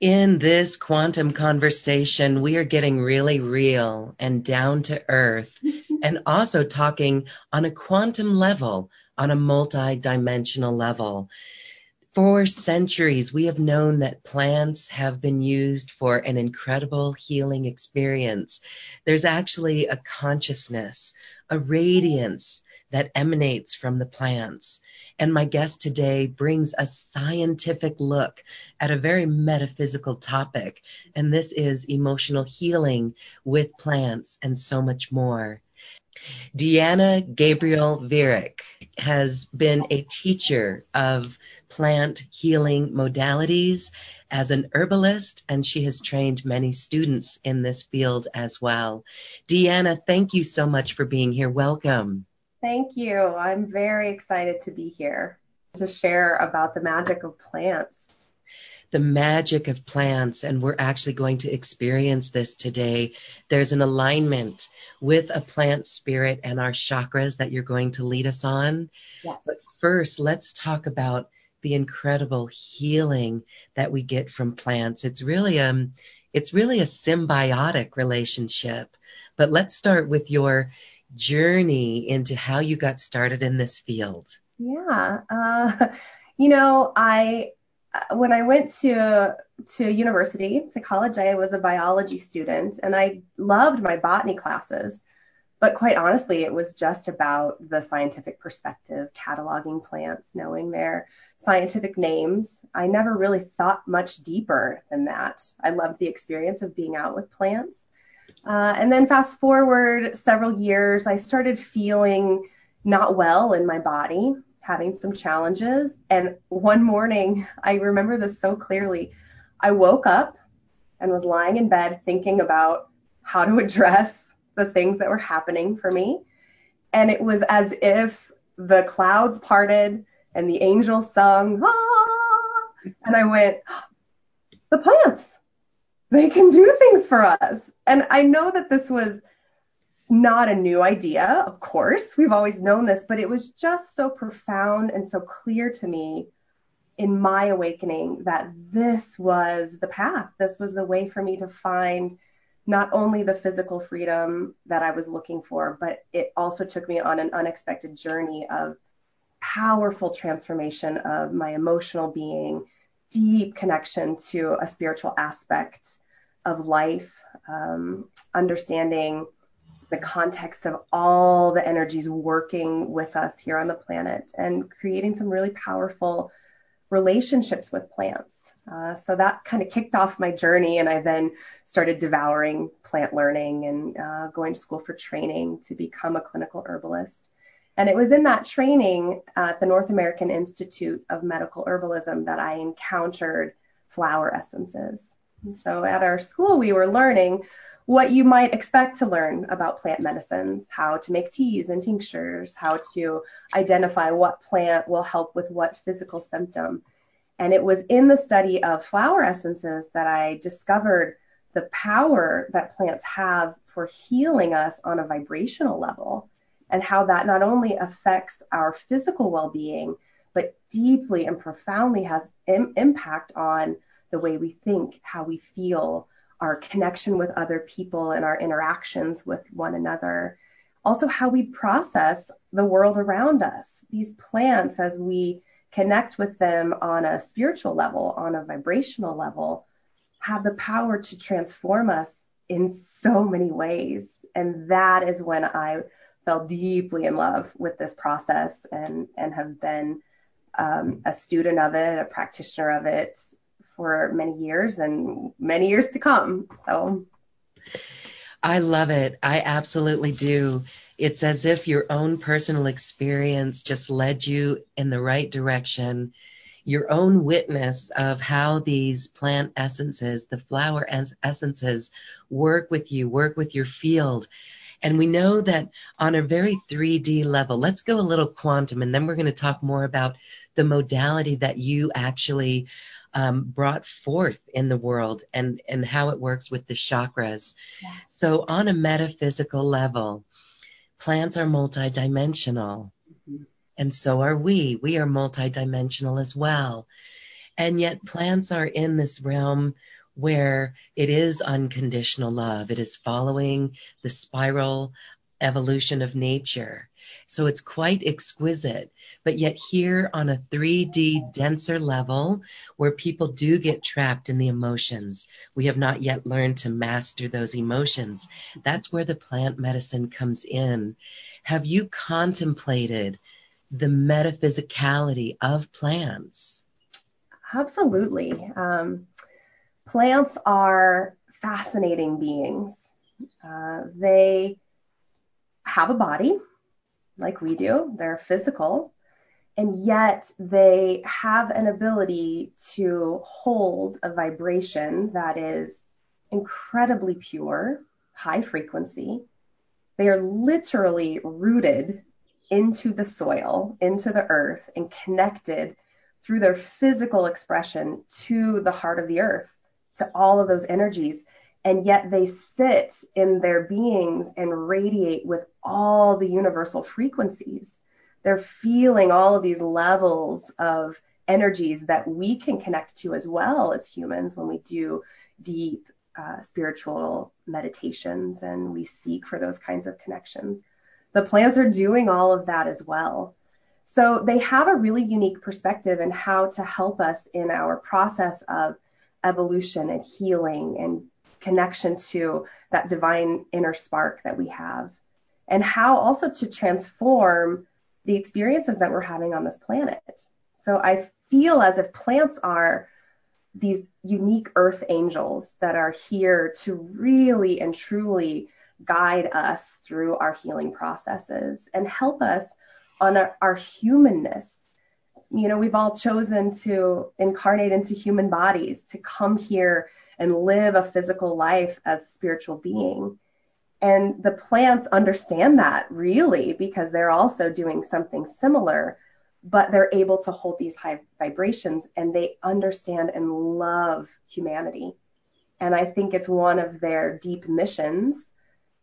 In this quantum conversation, we are getting really real and down to earth, and also talking on a quantum level, on a multi-dimensional level. For centuries, we have known that plants have been used for an incredible healing experience. There's actually a consciousness, a radiance that emanates from the plants. And my guest today brings a scientific look at a very metaphysical topic. And this is emotional healing with plants and so much more. Deanna Gabriel Vierick has been a teacher of plant healing modalities as an herbalist, and she has trained many students in this field as well. Deanna, thank you so much for being here. Welcome. Thank you. I'm very excited to be here to share about the magic of plants. The magic of plants, and we're actually going to experience this today. There's an alignment with a plant spirit and our chakras that you're going to lead us on. Yes. But first, let's talk about the incredible healing that we get from plants. It's really um it's really a symbiotic relationship. But let's start with your journey into how you got started in this field. Yeah. Uh, you know, I when I went to to university, to college, I was a biology student and I loved my botany classes. But quite honestly, it was just about the scientific perspective, cataloging plants, knowing their scientific names. I never really thought much deeper than that. I loved the experience of being out with plants. Uh, and then fast forward several years, I started feeling not well in my body, having some challenges. And one morning, I remember this so clearly. I woke up and was lying in bed thinking about how to address the things that were happening for me. And it was as if the clouds parted and the angels sung, ah, and I went, the plants they can do things for us. And I know that this was not a new idea, of course. We've always known this, but it was just so profound and so clear to me in my awakening that this was the path. This was the way for me to find not only the physical freedom that I was looking for, but it also took me on an unexpected journey of powerful transformation of my emotional being, deep connection to a spiritual aspect of life, um, understanding the context of all the energies working with us here on the planet, and creating some really powerful relationships with plants. Uh, so that kind of kicked off my journey, and I then started devouring plant learning and uh, going to school for training to become a clinical herbalist. And it was in that training at the North American Institute of Medical Herbalism that I encountered flower essences. And so at our school, we were learning what you might expect to learn about plant medicines, how to make teas and tinctures, how to identify what plant will help with what physical symptom. And it was in the study of flower essences that I discovered the power that plants have for healing us on a vibrational level and how that not only affects our physical well-being, but deeply and profoundly has Im- impact on the way we think, how we feel, our connection with other people and our interactions with one another. Also, how we process the world around us. These plants, as we connect with them on a spiritual level, on a vibrational level, have the power to transform us in so many ways. And that is when I fell deeply in love with this process and, and have been um, a student of it, a practitioner of it for many years and many years to come. So I love it. I absolutely do. It's as if your own personal experience just led you in the right direction. your own witness of how these plant essences, the flower essences, work with you, work with your field. And we know that on a very 3D level, let's go a little quantum, and then we're going to talk more about the modality that you actually um, brought forth in the world and, and how it works with the chakras. Yes. So, on a metaphysical level, plants are multidimensional, mm-hmm. and so are we. We are multidimensional as well. And yet, plants are in this realm where it is unconditional love. It is following the spiral evolution of nature. So it's quite exquisite. But yet, here on a 3D denser level, where people do get trapped in the emotions, we have not yet learned to master those emotions. That's where the plant medicine comes in. Have you contemplated the metaphysicality of plants? Absolutely. Um, plants are fascinating beings. Uh, they have a body like we do, they're physical, and yet they have an ability to hold a vibration that is incredibly pure, high frequency. They are literally rooted into the soil, into the earth, and connected through their physical expression to the heart of the earth to all of those energies. And yet they sit in their beings and radiate with all the universal frequencies. They're feeling all of these levels of energies that we can connect to as well as humans when we do deep uh, spiritual meditations and we seek for those kinds of connections. The plants are doing all of that as well. So they have a really unique perspective in how to help us in our process of evolution and healing and connection to that divine inner spark that we have, and how also to transform the experiences that we're having on this planet. So I feel as if plants are these unique earth angels that are here to really and truly guide us through our healing processes and help us on our, our humanness you know, we've all chosen to incarnate into human bodies, to come here and live a physical life as spiritual being. And the plants understand that really because they're also doing something similar, but they're able to hold these high vibrations and they understand and love humanity. And I think it's one of their deep missions,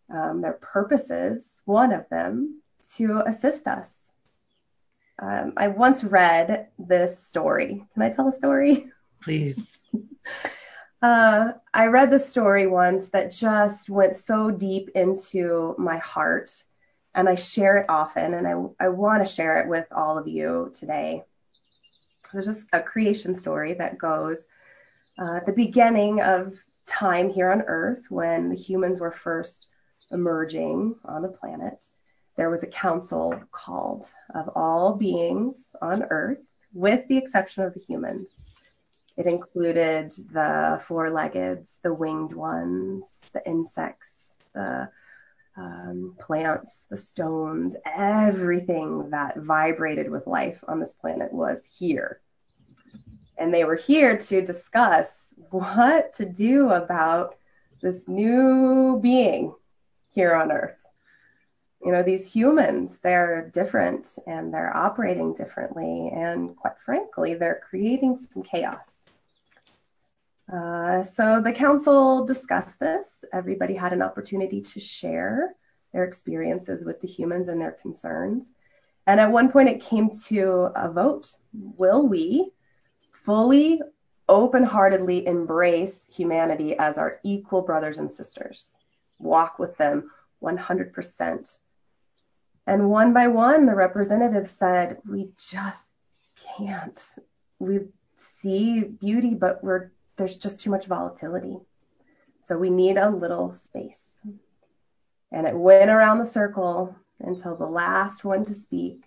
um, their purposes, one of them, to assist us um, I once read this story. Can I tell a story? Please. uh, I read this story once that just went so deep into my heart, and I share it often, and I, I want to share it with all of you today. There's just a creation story that goes uh, the beginning of time here on Earth when the humans were first emerging on the planet there was a council called of all beings on earth, with the exception of the humans. It included the four leggeds, the winged ones, the insects, the um, plants, the stones, everything that vibrated with life on this planet was here. And they were here to discuss what to do about this new being here on Earth you know, these humans, they're different and they're operating differently. And quite frankly, they're creating some chaos. Uh, so the council discussed this. Everybody had an opportunity to share their experiences with the humans and their concerns. And at one point, it came to a vote Will we fully, open heartedly embrace humanity as our equal brothers and sisters? Walk with them 100%. And one by one, the representatives said, we just can't. We see beauty, but we're, there's just too much volatility. So we need a little space. And it went around the circle until the last one to speak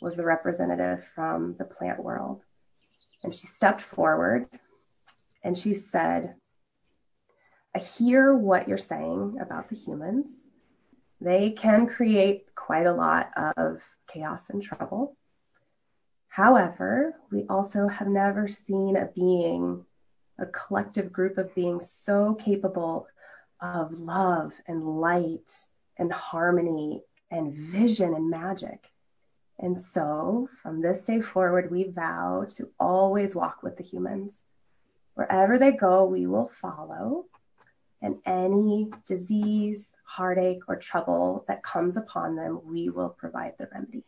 was the representative from the plant world. And she stepped forward and she said, I hear what you're saying about the humans they can create quite a lot of chaos and trouble. However, we also have never seen a being, a collective group of beings so capable of love and light and harmony and vision and magic. And so from this day forward, we vow to always walk with the humans. Wherever they go, we will follow. And any disease, heartache, or trouble that comes upon them, we will provide the remedy.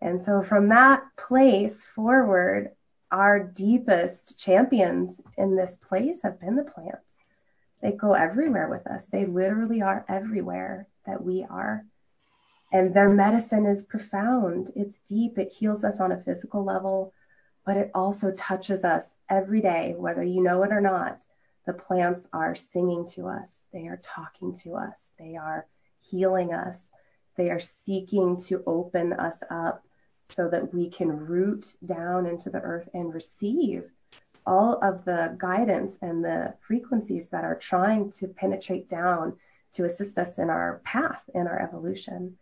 And so from that place forward, our deepest champions in this place have been the plants. They go everywhere with us. They literally are everywhere that we are. And their medicine is profound. It's deep. It heals us on a physical level, but it also touches us every day, whether you know it or not. The plants are singing to us. They are talking to us. They are healing us. They are seeking to open us up so that we can root down into the earth and receive all of the guidance and the frequencies that are trying to penetrate down to assist us in our path in our evolution.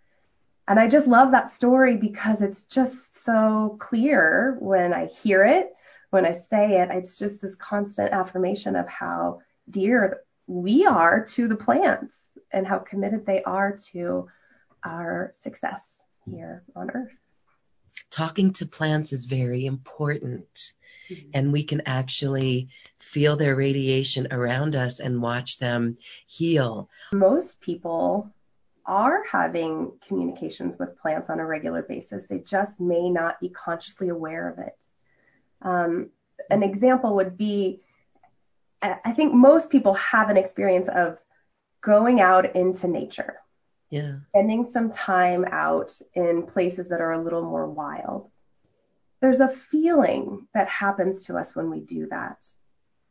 And I just love that story because it's just so clear when I hear it, when I say it. It's just this constant affirmation of how dear we are to the plants and how committed they are to our success here on earth talking to plants is very important. Mm-hmm. And we can actually feel their radiation around us and watch them heal. Most people are having communications with plants on a regular basis. They just may not be consciously aware of it. Um, an example would be I think most people have an experience of going out into nature yeah. Spending some time out in places that are a little more wild. There's a feeling that happens to us when we do that.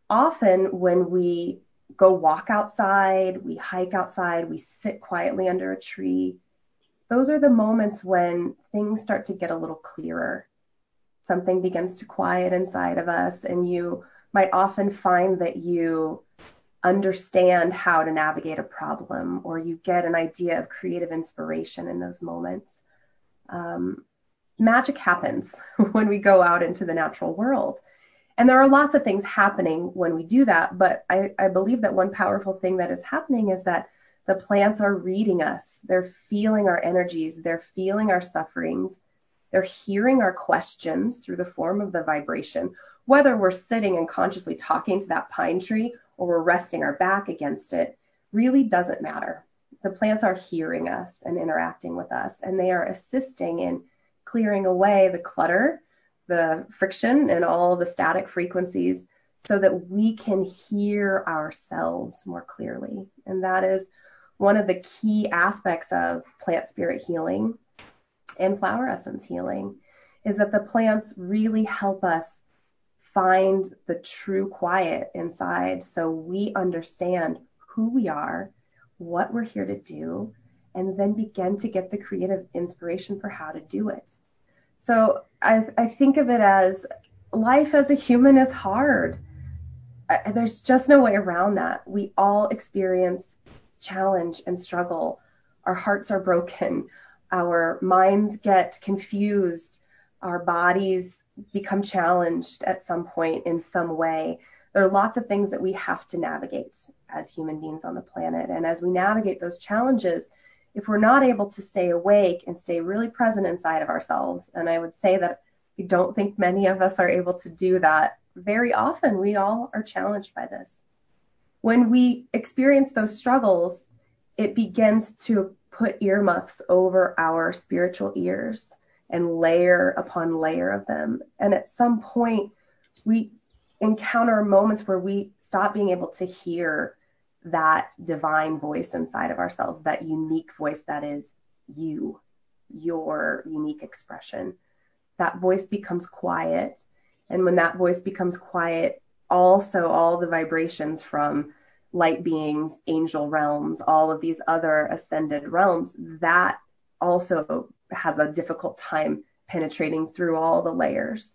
Often when we go walk outside, we hike outside, we sit quietly under a tree, those are the moments when things start to get a little clearer. Something begins to quiet inside of us, and you might often find that you understand how to navigate a problem or you get an idea of creative inspiration in those moments. Um, magic happens when we go out into the natural world. And there are lots of things happening when we do that, but I, I believe that one powerful thing that is happening is that the plants are reading us. They're feeling our energies. They're feeling our sufferings. They're hearing our questions through the form of the vibration, whether we're sitting and consciously talking to that pine tree or we're resting our back against it really doesn't matter. The plants are hearing us and interacting with us, and they are assisting in clearing away the clutter, the friction, and all the static frequencies so that we can hear ourselves more clearly. And that is one of the key aspects of plant spirit healing and flower essence healing is that the plants really help us find the true quiet inside so we understand who we are, what we're here to do, and then begin to get the creative inspiration for how to do it. So I, I think of it as life as a human is hard. I, there's just no way around that. We all experience challenge and struggle. Our hearts are broken. Our minds get confused. Our bodies become challenged at some point in some way. There are lots of things that we have to navigate as human beings on the planet. And as we navigate those challenges, if we're not able to stay awake and stay really present inside of ourselves, and I would say that I don't think many of us are able to do that very often, we all are challenged by this. When we experience those struggles, it begins to put earmuffs over our spiritual ears and layer upon layer of them. And at some point, we encounter moments where we stop being able to hear that divine voice inside of ourselves, that unique voice that is you, your unique expression. That voice becomes quiet. And when that voice becomes quiet, also all the vibrations from light beings, angel realms, all of these other ascended realms, that also has a difficult time penetrating through all the layers.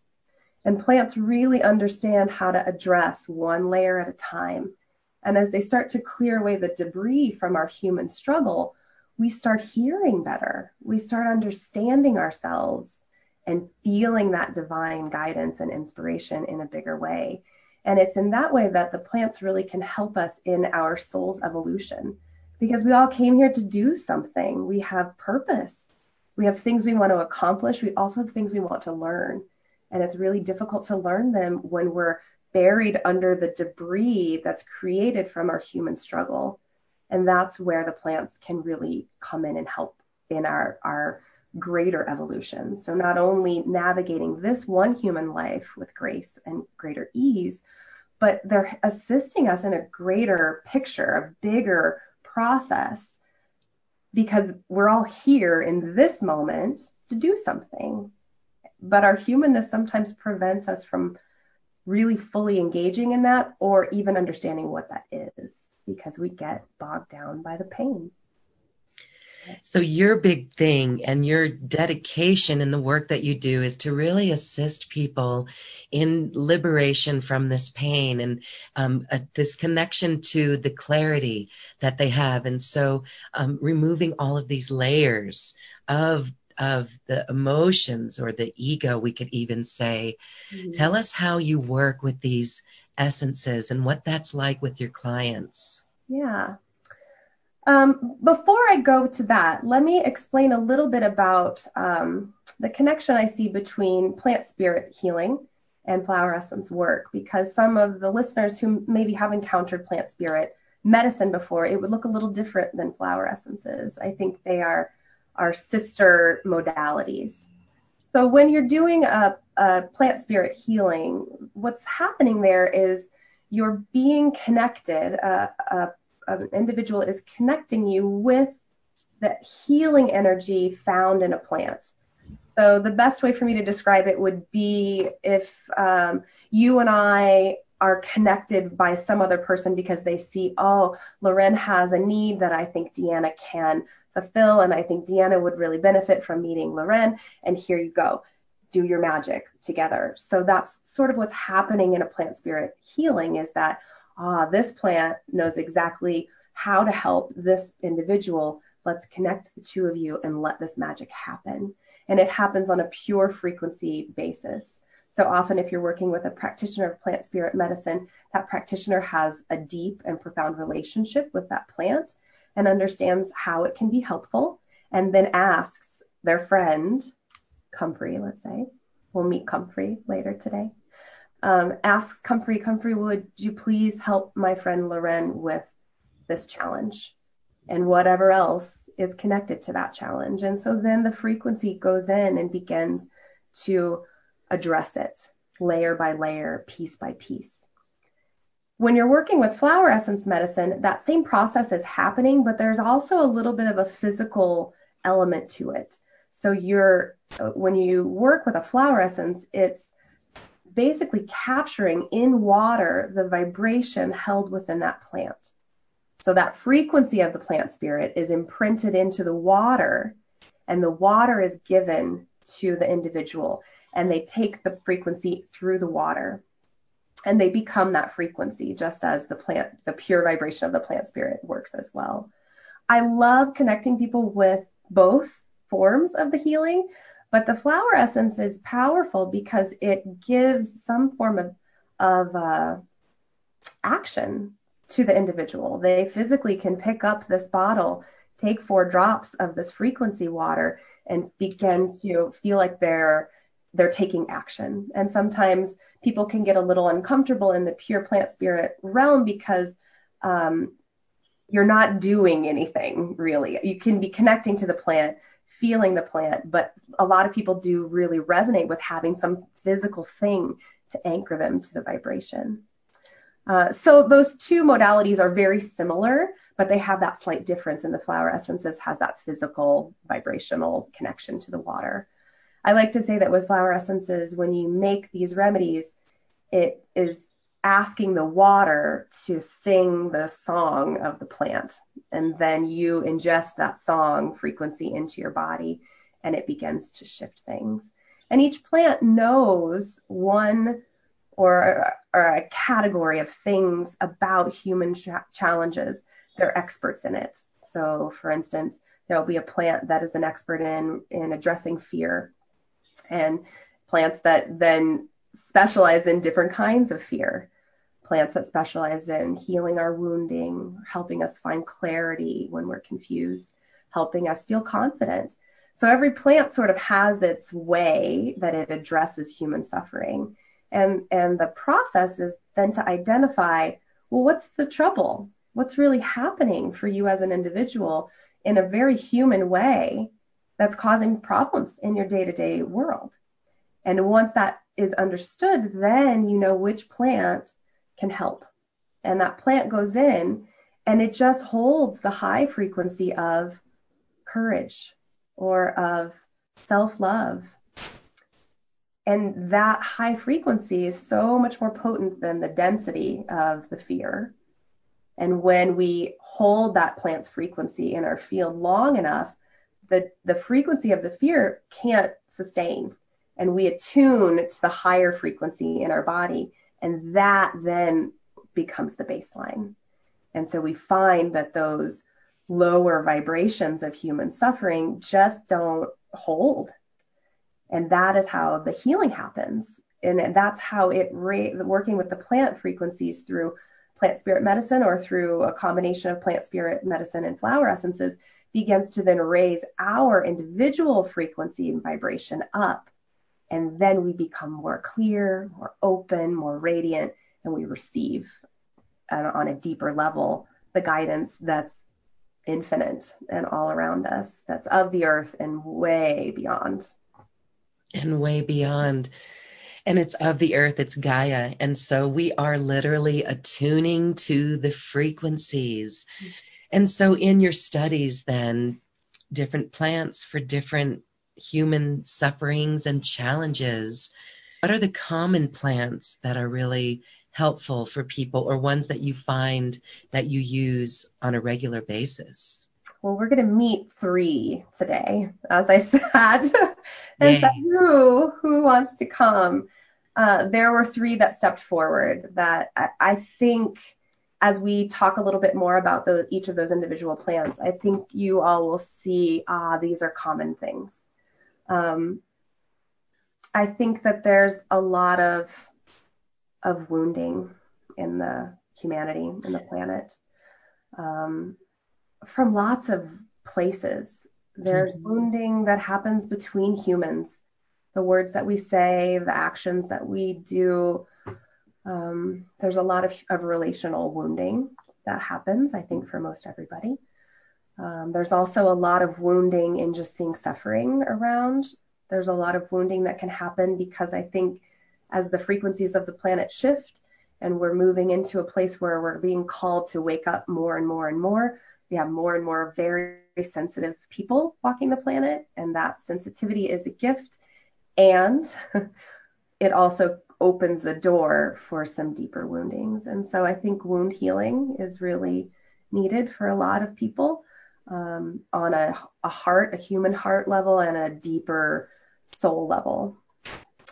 And plants really understand how to address one layer at a time. And as they start to clear away the debris from our human struggle, we start hearing better. We start understanding ourselves and feeling that divine guidance and inspiration in a bigger way. And it's in that way that the plants really can help us in our soul's evolution because we all came here to do something. We have purpose. We have things we want to accomplish. We also have things we want to learn. And it's really difficult to learn them when we're buried under the debris that's created from our human struggle. And that's where the plants can really come in and help in our, our greater evolution. So, not only navigating this one human life with grace and greater ease, but they're assisting us in a greater picture, a bigger process, because we're all here in this moment to do something. But our humanness sometimes prevents us from really fully engaging in that or even understanding what that is because we get bogged down by the pain. So, your big thing and your dedication in the work that you do is to really assist people in liberation from this pain and um, uh, this connection to the clarity that they have. And so, um, removing all of these layers of of the emotions or the ego, we could even say. Mm-hmm. Tell us how you work with these essences and what that's like with your clients. Yeah. Um, before I go to that, let me explain a little bit about um, the connection I see between plant spirit healing and flower essence work, because some of the listeners who maybe have encountered plant spirit medicine before, it would look a little different than flower essences. I think they are are sister modalities. So when you're doing a, a plant spirit healing, what's happening there is you're being connected. Uh, uh, an individual is connecting you with the healing energy found in a plant. So the best way for me to describe it would be if um, you and I are connected by some other person because they see, oh, Loren has a need that I think Deanna can fulfill. And I think Deanna would really benefit from meeting Loren. And here you go. Do your magic together. So that's sort of what's happening in a plant spirit healing is that, ah, this plant knows exactly how to help this individual. Let's connect the two of you and let this magic happen. And it happens on a pure frequency basis. So often, if you're working with a practitioner of plant spirit medicine, that practitioner has a deep and profound relationship with that plant and understands how it can be helpful, and then asks their friend, Comfrey, let's say, we'll meet Comfrey later today, um, asks Comfrey, Comfrey, would you please help my friend Loren with this challenge and whatever else is connected to that challenge? And so then the frequency goes in and begins to address it layer by layer, piece by piece. When you're working with flower essence medicine, that same process is happening, but there's also a little bit of a physical element to it. So you're when you work with a flower essence, it's basically capturing in water the vibration held within that plant. So that frequency of the plant spirit is imprinted into the water and the water is given to the individual and they take the frequency through the water and they become that frequency just as the plant the pure vibration of the plant spirit works as well i love connecting people with both forms of the healing but the flower essence is powerful because it gives some form of of uh, action to the individual they physically can pick up this bottle take four drops of this frequency water and begin to feel like they're they're taking action. And sometimes people can get a little uncomfortable in the pure plant spirit realm because um, you're not doing anything really. You can be connecting to the plant, feeling the plant, but a lot of people do really resonate with having some physical thing to anchor them to the vibration. Uh, so those two modalities are very similar, but they have that slight difference in the flower essences has that physical vibrational connection to the water. I like to say that with flower essences, when you make these remedies, it is asking the water to sing the song of the plant. And then you ingest that song frequency into your body and it begins to shift things. And each plant knows one or, or a category of things about human challenges. They're experts in it. So, for instance, there will be a plant that is an expert in, in addressing fear and plants that then specialize in different kinds of fear. Plants that specialize in healing our wounding, helping us find clarity when we're confused, helping us feel confident. So every plant sort of has its way that it addresses human suffering. And, and the process is then to identify, well, what's the trouble? What's really happening for you as an individual in a very human way that's causing problems in your day to day world? And once that is understood, then you know which plant can help. And that plant goes in and it just holds the high frequency of courage or of self love and that high frequency is so much more potent than the density of the fear. And when we hold that plant's frequency in our field long enough, the, the frequency of the fear can't sustain. And we attune to the higher frequency in our body. And that then becomes the baseline. And so we find that those lower vibrations of human suffering just don't hold and that is how the healing happens. And that's how it, working with the plant frequencies through plant spirit medicine or through a combination of plant spirit medicine and flower essences begins to then raise our individual frequency and vibration up. And then we become more clear, more open, more radiant, and we receive uh, on a deeper level the guidance that's infinite and all around us, that's of the earth and way beyond and way beyond. And it's of the earth, it's Gaia. And so we are literally attuning to the frequencies. And so in your studies, then, different plants for different human sufferings and challenges, what are the common plants that are really helpful for people or ones that you find that you use on a regular basis? well, we're going to meet three today, as I said. and so who, who wants to come? Uh, there were three that stepped forward that I, I, think as we talk a little bit more about the, each of those individual plants, I think you all will see, ah, these are common things. Um, I think that there's a lot of, of wounding in the humanity, in the planet. Um, from lots of places. There's mm-hmm. wounding that happens between humans, the words that we say, the actions that we do. Um, there's a lot of, of relational wounding that happens, I think, for most everybody. Um, there's also a lot of wounding in just seeing suffering around. There's a lot of wounding that can happen because I think as the frequencies of the planet shift and we're moving into a place where we're being called to wake up more and more and more, we have more and more very sensitive people walking the planet, and that sensitivity is a gift. And it also opens the door for some deeper woundings. And so I think wound healing is really needed for a lot of people um, on a, a heart, a human heart level, and a deeper soul level.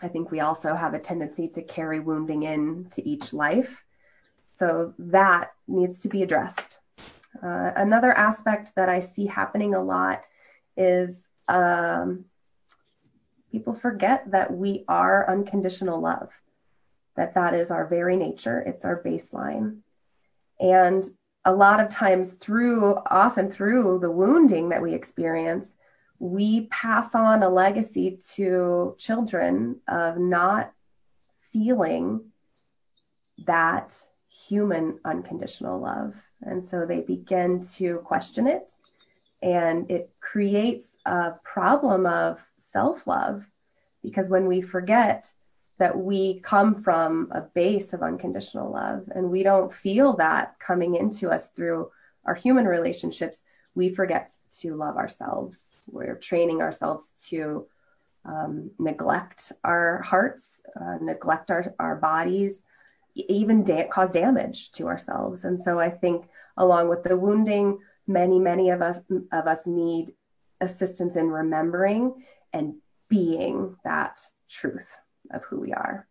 I think we also have a tendency to carry wounding into each life. So that needs to be addressed. Uh, another aspect that I see happening a lot is um, people forget that we are unconditional love, that that is our very nature, it's our baseline. And a lot of times through, often through the wounding that we experience, we pass on a legacy to children of not feeling that human unconditional love. And so they begin to question it, and it creates a problem of self love because when we forget that we come from a base of unconditional love and we don't feel that coming into us through our human relationships, we forget to love ourselves. We're training ourselves to um, neglect our hearts, uh, neglect our, our bodies, even da- cause damage to ourselves. And so I think along with the wounding, many, many of us of us need assistance in remembering and being that truth of who we are.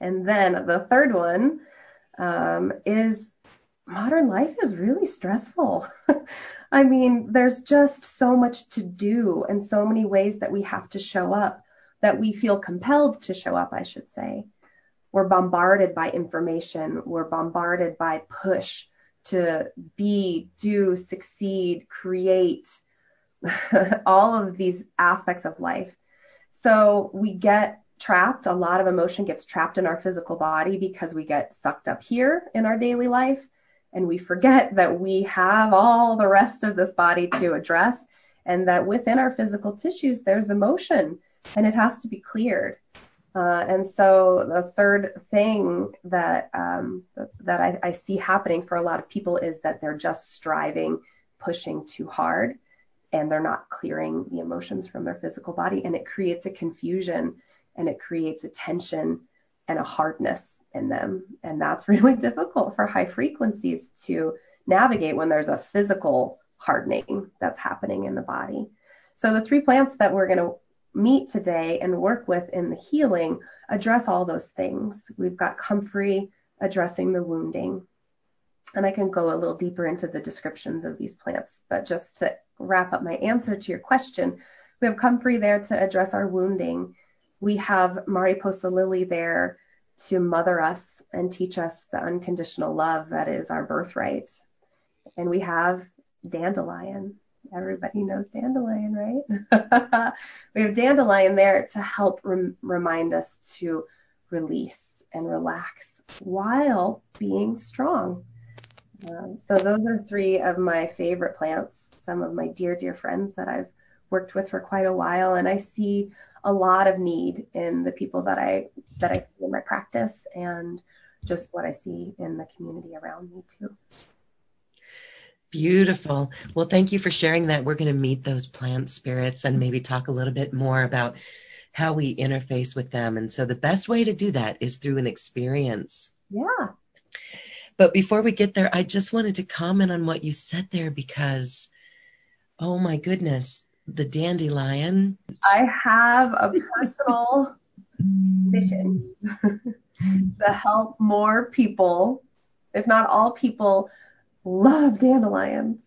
And then the third one um, is modern life is really stressful. I mean, there's just so much to do and so many ways that we have to show up that we feel compelled to show up, I should say. We're bombarded by information. We're bombarded by push to be, do, succeed, create, all of these aspects of life. So we get trapped. A lot of emotion gets trapped in our physical body because we get sucked up here in our daily life. And we forget that we have all the rest of this body to address and that within our physical tissues, there's emotion and it has to be cleared. Uh, and so the third thing that um, that I, I see happening for a lot of people is that they're just striving, pushing too hard, and they're not clearing the emotions from their physical body, and it creates a confusion, and it creates a tension and a hardness in them, and that's really difficult for high frequencies to navigate when there's a physical hardening that's happening in the body. So the three plants that we're going to meet today and work with in the healing address all those things. We've got comfrey addressing the wounding. And I can go a little deeper into the descriptions of these plants, but just to wrap up my answer to your question, we have comfrey there to address our wounding. We have Mariposa lily there to mother us and teach us the unconditional love that is our birthright. And we have dandelion everybody knows dandelion, right? we have dandelion there to help rem- remind us to release and relax while being strong. Um, so those are three of my favorite plants, some of my dear, dear friends that I've worked with for quite a while, and I see a lot of need in the people that I that I see in my practice and just what I see in the community around me too. Beautiful. Well, thank you for sharing that. We're going to meet those plant spirits and maybe talk a little bit more about how we interface with them. And so the best way to do that is through an experience. Yeah. But before we get there, I just wanted to comment on what you said there because, oh my goodness, the dandelion. I have a personal mission to help more people, if not all people, love dandelions.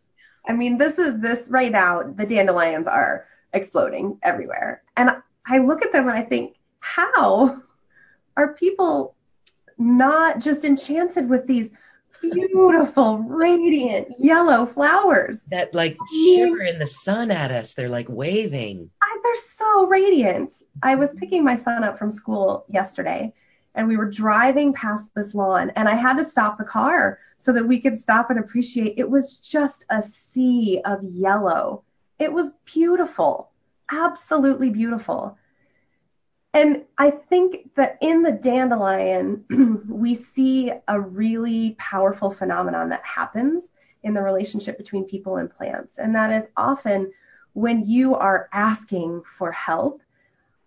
I mean, this is this right now, the dandelions are exploding everywhere. And I look at them and I think, how are people not just enchanted with these beautiful, radiant yellow flowers that like shimmer in the sun at us? They're like waving. I, they're so radiant. I was picking my son up from school yesterday and we were driving past this lawn and I had to stop the car so that we could stop and appreciate it was just a sea of yellow. It was beautiful, absolutely beautiful. And I think that in the dandelion, we see a really powerful phenomenon that happens in the relationship between people and plants. And that is often when you are asking for help,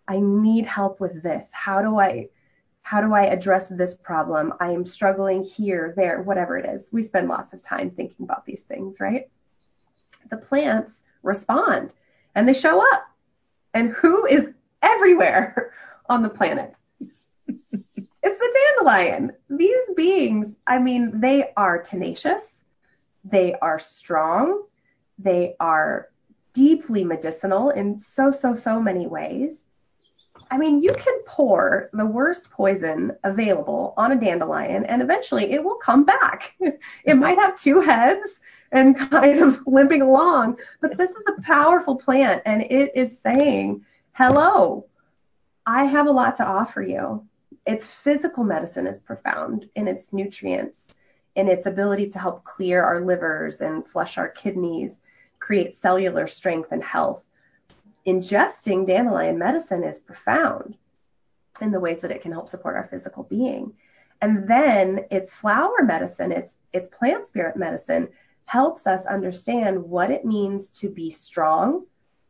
I need help with this. How do I how do I address this problem? I am struggling here, there, whatever it is. We spend lots of time thinking about these things, right? The plants respond and they show up. And who is everywhere on the planet? it's the dandelion. These beings, I mean, they are tenacious, they are strong, they are deeply medicinal in so, so, so many ways. I mean, you can pour the worst poison available on a dandelion and eventually it will come back. it might have two heads and kind of limping along, but this is a powerful plant and it is saying, hello, I have a lot to offer you. Its physical medicine is profound in its nutrients, in its ability to help clear our livers and flush our kidneys, create cellular strength and health ingesting dandelion medicine is profound in the ways that it can help support our physical being. And then its flower medicine, its its plant spirit medicine helps us understand what it means to be strong,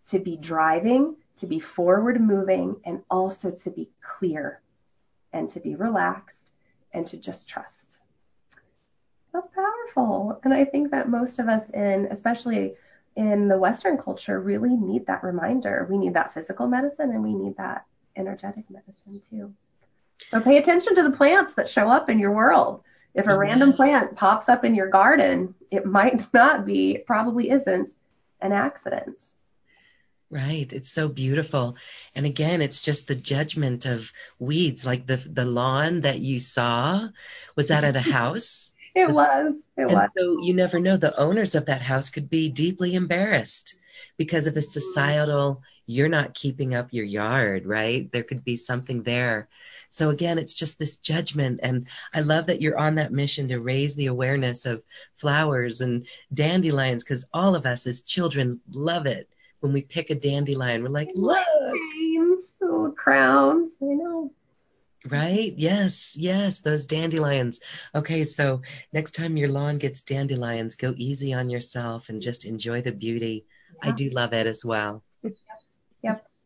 to be driving, to be forward moving, and also to be clear and to be relaxed and to just trust. That's powerful. And I think that most of us in, especially in the Western culture really need that reminder. We need that physical medicine and we need that energetic medicine too. So pay attention to the plants that show up in your world. If a random plant pops up in your garden, it might not be, probably isn't, an accident. Right. It's so beautiful. And again, it's just the judgment of weeds, like the the lawn that you saw. Was that at a house? it was, was. It and was. so you never know. The owners of that house could be deeply embarrassed because of a societal, you're not keeping up your yard, right? There could be something there. So again, it's just this judgment. And I love that you're on that mission to raise the awareness of flowers and dandelions because all of us as children love it when we pick a dandelion. We're like, look. Names, little crowns. I know. Right? Yes, yes, those dandelions. Okay, so next time your lawn gets dandelions, go easy on yourself and just enjoy the beauty. Yeah. I do love it as well. Yep.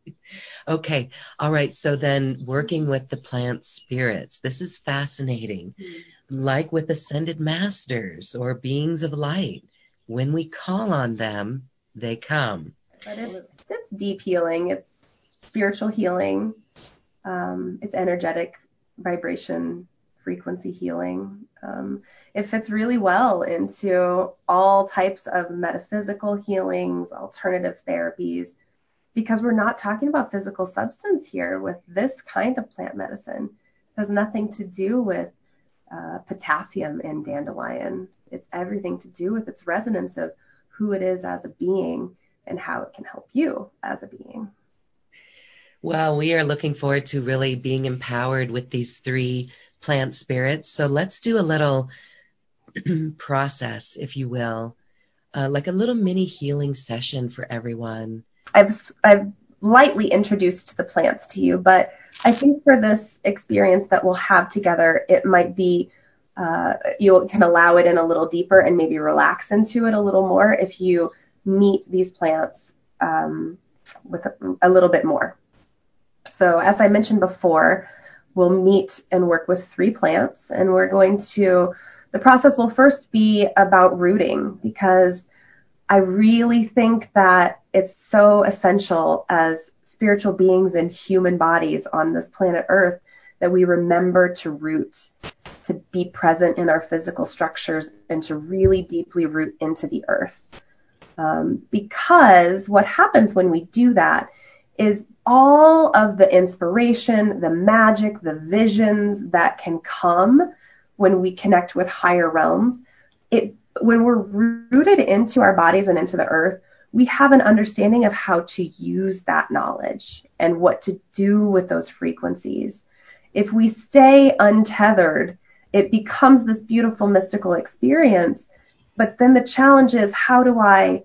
Okay. All right. So then working with the plant spirits. This is fascinating. Mm-hmm. Like with ascended masters or beings of light, when we call on them, they come. But it's it's deep healing. It's spiritual healing. Um, it's energetic vibration frequency healing. Um, it fits really well into all types of metaphysical healings, alternative therapies, because we're not talking about physical substance here with this kind of plant medicine. It has nothing to do with uh, potassium in dandelion. It's everything to do with its resonance of who it is as a being and how it can help you as a being. Well, we are looking forward to really being empowered with these three plant spirits. So let's do a little process, if you will, uh, like a little mini healing session for everyone. I've I've lightly introduced the plants to you, but I think for this experience that we'll have together, it might be uh, you can allow it in a little deeper and maybe relax into it a little more if you meet these plants um, with a, a little bit more. So as I mentioned before, we'll meet and work with three plants and we're going to, the process will first be about rooting because I really think that it's so essential as spiritual beings in human bodies on this planet Earth that we remember to root, to be present in our physical structures, and to really deeply root into the earth. Um, because what happens when we do that is all of the inspiration, the magic, the visions that can come when we connect with higher realms, it when we're rooted into our bodies and into the earth, we have an understanding of how to use that knowledge and what to do with those frequencies. If we stay untethered, it becomes this beautiful mystical experience. But then the challenge is how do I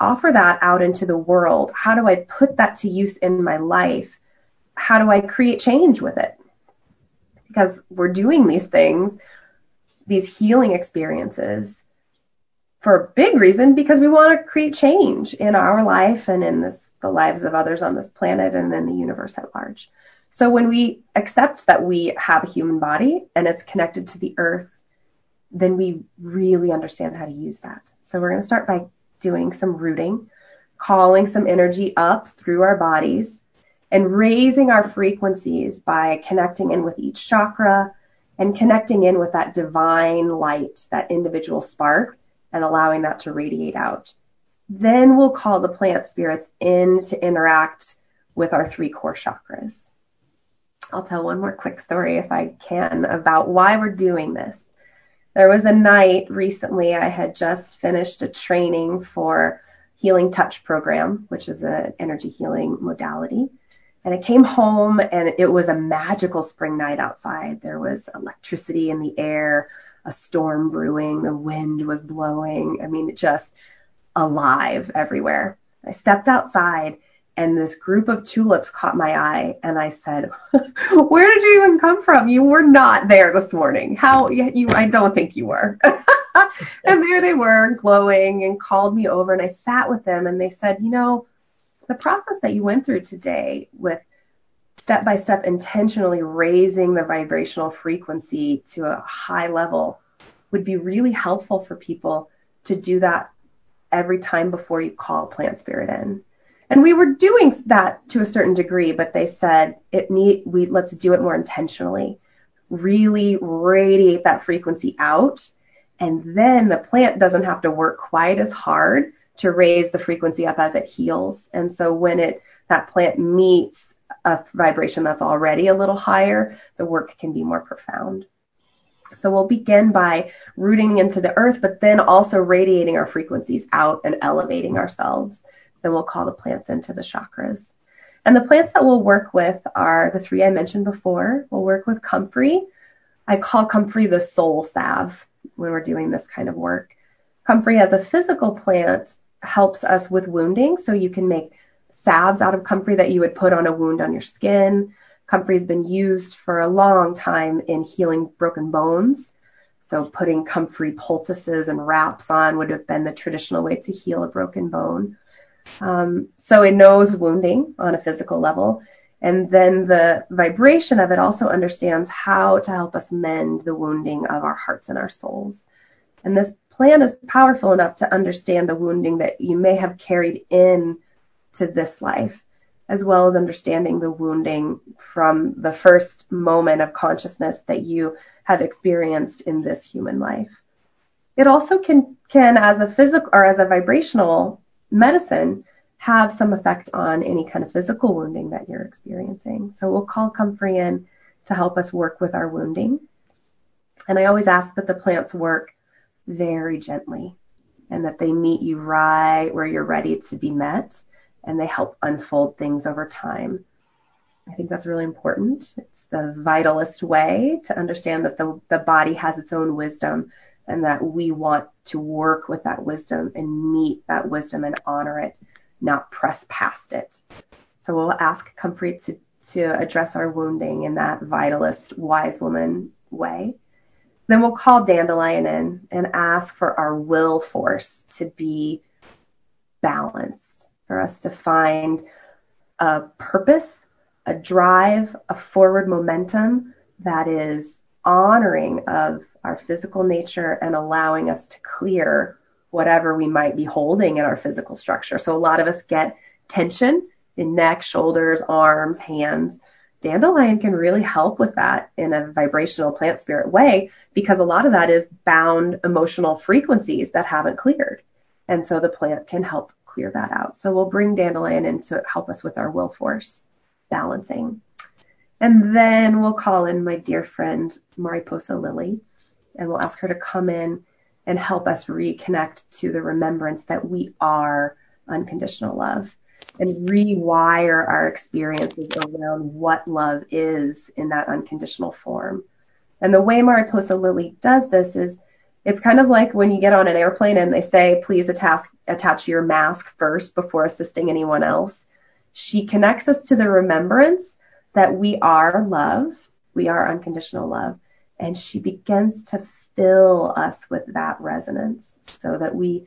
offer that out into the world? How do I put that to use in my life? How do I create change with it? Because we're doing these things, these healing experiences for a big reason because we want to create change in our life and in this, the lives of others on this planet and in the universe at large. So when we accept that we have a human body and it's connected to the earth, then we really understand how to use that. So we're going to start by doing some rooting, calling some energy up through our bodies, and raising our frequencies by connecting in with each chakra and connecting in with that divine light, that individual spark, and allowing that to radiate out. Then we'll call the plant spirits in to interact with our three core chakras. I'll tell one more quick story if I can about why we're doing this. There was a night recently I had just finished a training for Healing Touch program, which is an energy healing modality. And I came home and it was a magical spring night outside. There was electricity in the air, a storm brewing, the wind was blowing. I mean, just alive everywhere. I stepped outside and this group of tulips caught my eye and I said, "Where did you even come from? You were not there this morning. How you I don't think you were." and there they were glowing and called me over and I sat with them and they said, "You know, the process that you went through today with step by step intentionally raising the vibrational frequency to a high level would be really helpful for people to do that every time before you call plant spirit in." And we were doing that to a certain degree, but they said it need we let's do it more intentionally. Really radiate that frequency out. And then the plant doesn't have to work quite as hard to raise the frequency up as it heals. And so when it that plant meets a vibration that's already a little higher, the work can be more profound. So we'll begin by rooting into the earth, but then also radiating our frequencies out and elevating ourselves. Then we'll call the plants into the chakras. And the plants that we'll work with are the three I mentioned before. We'll work with comfrey. I call comfrey the soul salve when we're doing this kind of work. Comfrey as a physical plant helps us with wounding. So you can make salves out of comfrey that you would put on a wound on your skin. Comfrey's been used for a long time in healing broken bones. So putting comfrey poultices and wraps on would have been the traditional way to heal a broken bone. Um, so it knows wounding on a physical level. And then the vibration of it also understands how to help us mend the wounding of our hearts and our souls. And this plan is powerful enough to understand the wounding that you may have carried in to this life, as well as understanding the wounding from the first moment of consciousness that you have experienced in this human life. It also can, can as a physical or as a vibrational medicine, have some effect on any kind of physical wounding that you're experiencing. So we'll call comfrey in to help us work with our wounding. And I always ask that the plants work very gently and that they meet you right where you're ready to be met and they help unfold things over time. I think that's really important. It's the vitalist way to understand that the, the body has its own wisdom and that we want to work with that wisdom and meet that wisdom and honor it, not press past it. So we'll ask Comfrey to, to address our wounding in that vitalist, wise woman way. Then we'll call Dandelion in and ask for our will force to be balanced, for us to find a purpose, a drive, a forward momentum that is honoring of our physical nature and allowing us to clear whatever we might be holding in our physical structure. So a lot of us get tension in neck, shoulders, arms, hands dandelion can really help with that in a vibrational plant spirit way because a lot of that is bound emotional frequencies that haven't cleared. And so the plant can help clear that out. So we'll bring dandelion in to help us with our will force balancing. And then we'll call in my dear friend Mariposa Lily and we'll ask her to come in and help us reconnect to the remembrance that we are unconditional love and rewire our experiences around what love is in that unconditional form. And the way Mariposa Lily does this is it's kind of like when you get on an airplane and they say, please attach, attach your mask first before assisting anyone else. She connects us to the remembrance that we are love, we are unconditional love, and she begins to fill us with that resonance so that we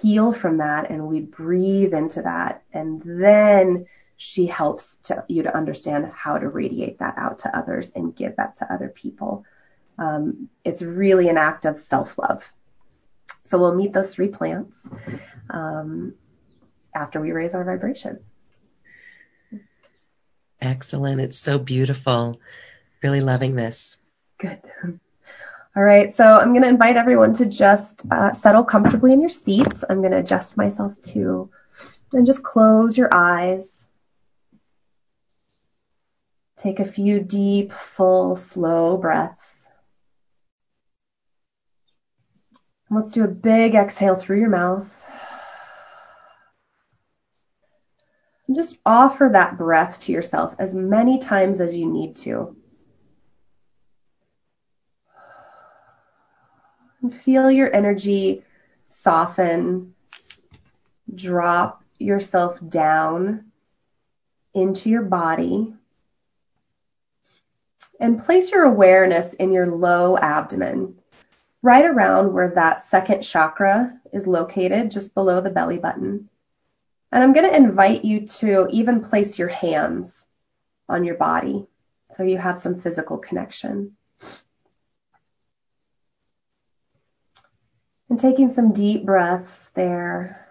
heal from that and we breathe into that. And then she helps to, you to understand how to radiate that out to others and give that to other people. Um, it's really an act of self love. So we'll meet those three plants um, after we raise our vibration. Excellent. It's so beautiful. Really loving this. Good. All right, so I'm going to invite everyone to just uh, settle comfortably in your seats. I'm going to adjust myself too. And just close your eyes. Take a few deep, full, slow breaths. And let's do a big exhale through your mouth. And just offer that breath to yourself as many times as you need to. And feel your energy soften, drop yourself down into your body, and place your awareness in your low abdomen, right around where that second chakra is located, just below the belly button. And I'm going to invite you to even place your hands on your body so you have some physical connection. And taking some deep breaths there.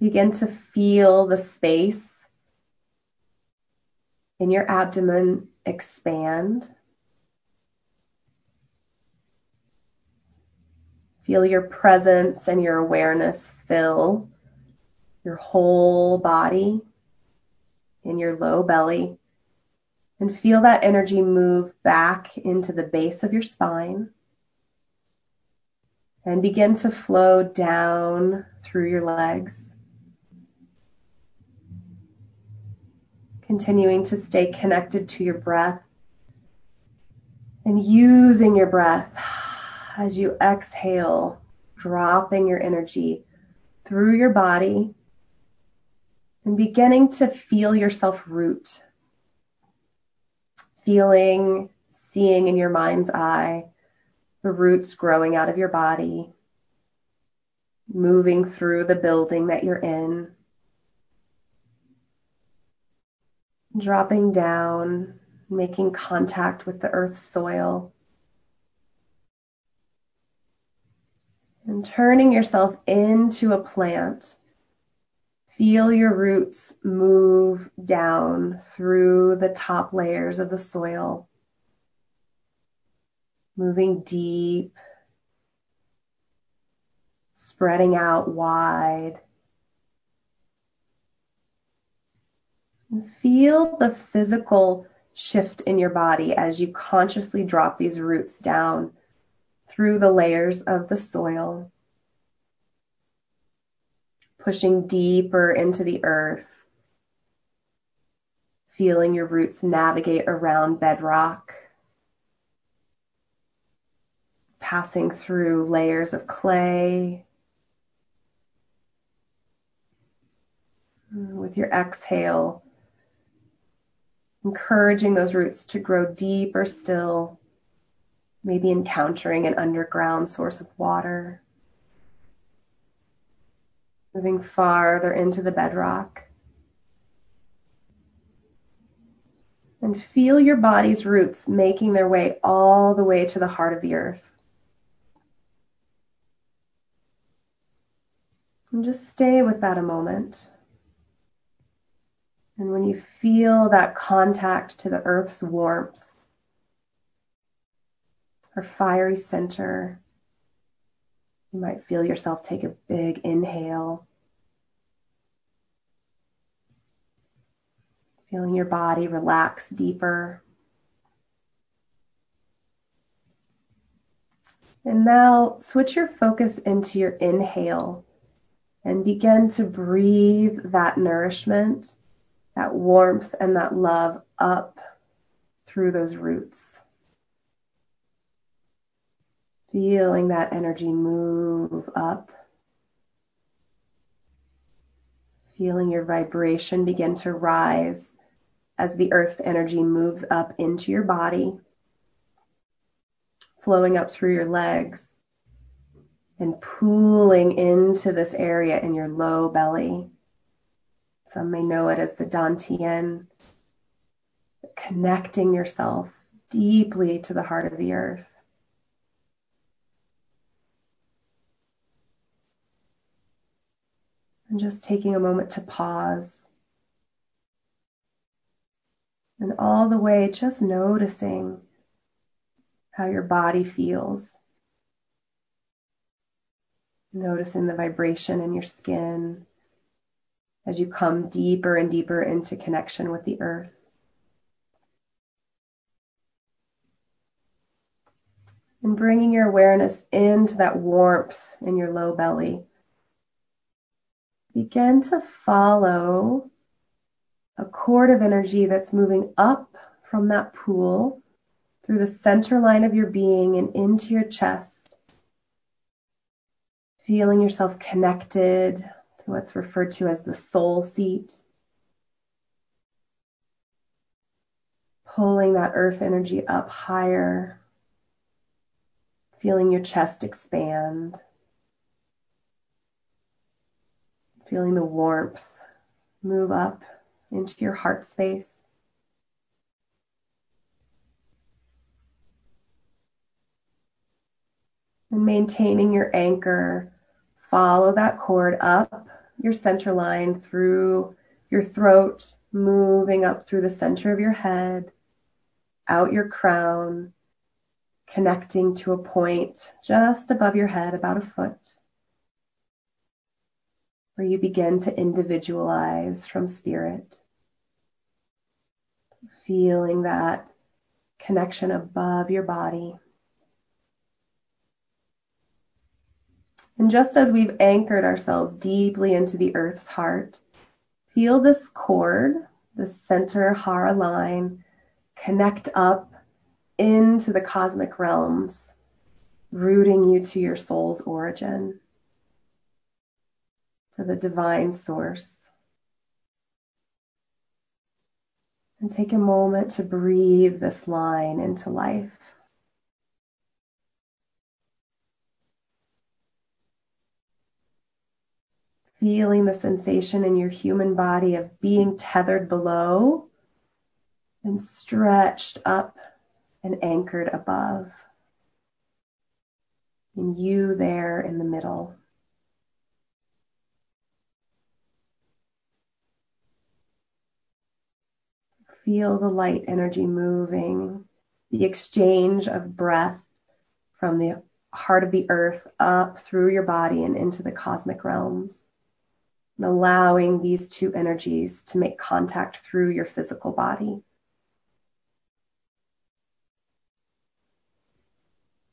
Begin to feel the space in your abdomen expand. Feel your presence and your awareness fill your whole body in your low belly. And feel that energy move back into the base of your spine. And begin to flow down through your legs. Continuing to stay connected to your breath. And using your breath as you exhale, dropping your energy through your body and beginning to feel yourself root. Feeling, seeing in your mind's eye the roots growing out of your body, moving through the building that you're in, dropping down, making contact with the earth's soil. Turning yourself into a plant. Feel your roots move down through the top layers of the soil, moving deep, spreading out wide. Feel the physical shift in your body as you consciously drop these roots down through the layers of the soil pushing deeper into the earth, feeling your roots navigate around bedrock, passing through layers of clay. With your exhale, encouraging those roots to grow deeper still, maybe encountering an underground source of water moving farther into the bedrock. And feel your body's roots making their way all the way to the heart of the earth. And just stay with that a moment. And when you feel that contact to the earth's warmth, her fiery center, you might feel yourself take a big inhale. Feeling your body relax deeper. And now switch your focus into your inhale and begin to breathe that nourishment, that warmth, and that love up through those roots. Feeling that energy move up. Feeling your vibration begin to rise as the earth's energy moves up into your body, flowing up through your legs and pooling into this area in your low belly. Some may know it as the Dantian, connecting yourself deeply to the heart of the earth. And just taking a moment to pause. And all the way just noticing how your body feels. Noticing the vibration in your skin as you come deeper and deeper into connection with the earth. And bringing your awareness into that warmth in your low belly begin to follow a cord of energy that's moving up from that pool through the center line of your being and into your chest. Feeling yourself connected to what's referred to as the soul seat. Pulling that earth energy up higher. Feeling your chest expand. Feeling the warmth move up into your heart space. And maintaining your anchor, follow that cord up your center line through your throat, moving up through the center of your head, out your crown, connecting to a point just above your head, about a foot, where you begin to individualize from spirit. Feeling that connection above your body. And just as we've anchored ourselves deeply into the earth's heart, feel this cord, the center hara line, connect up into the cosmic realms, rooting you to your soul's origin, to the divine source. And take a moment to breathe this line into life. Feeling the sensation in your human body of being tethered below and stretched up and anchored above. And you there in the middle. Feel the light energy moving, the exchange of breath from the heart of the earth up through your body and into the cosmic realms. And allowing these two energies to make contact through your physical body.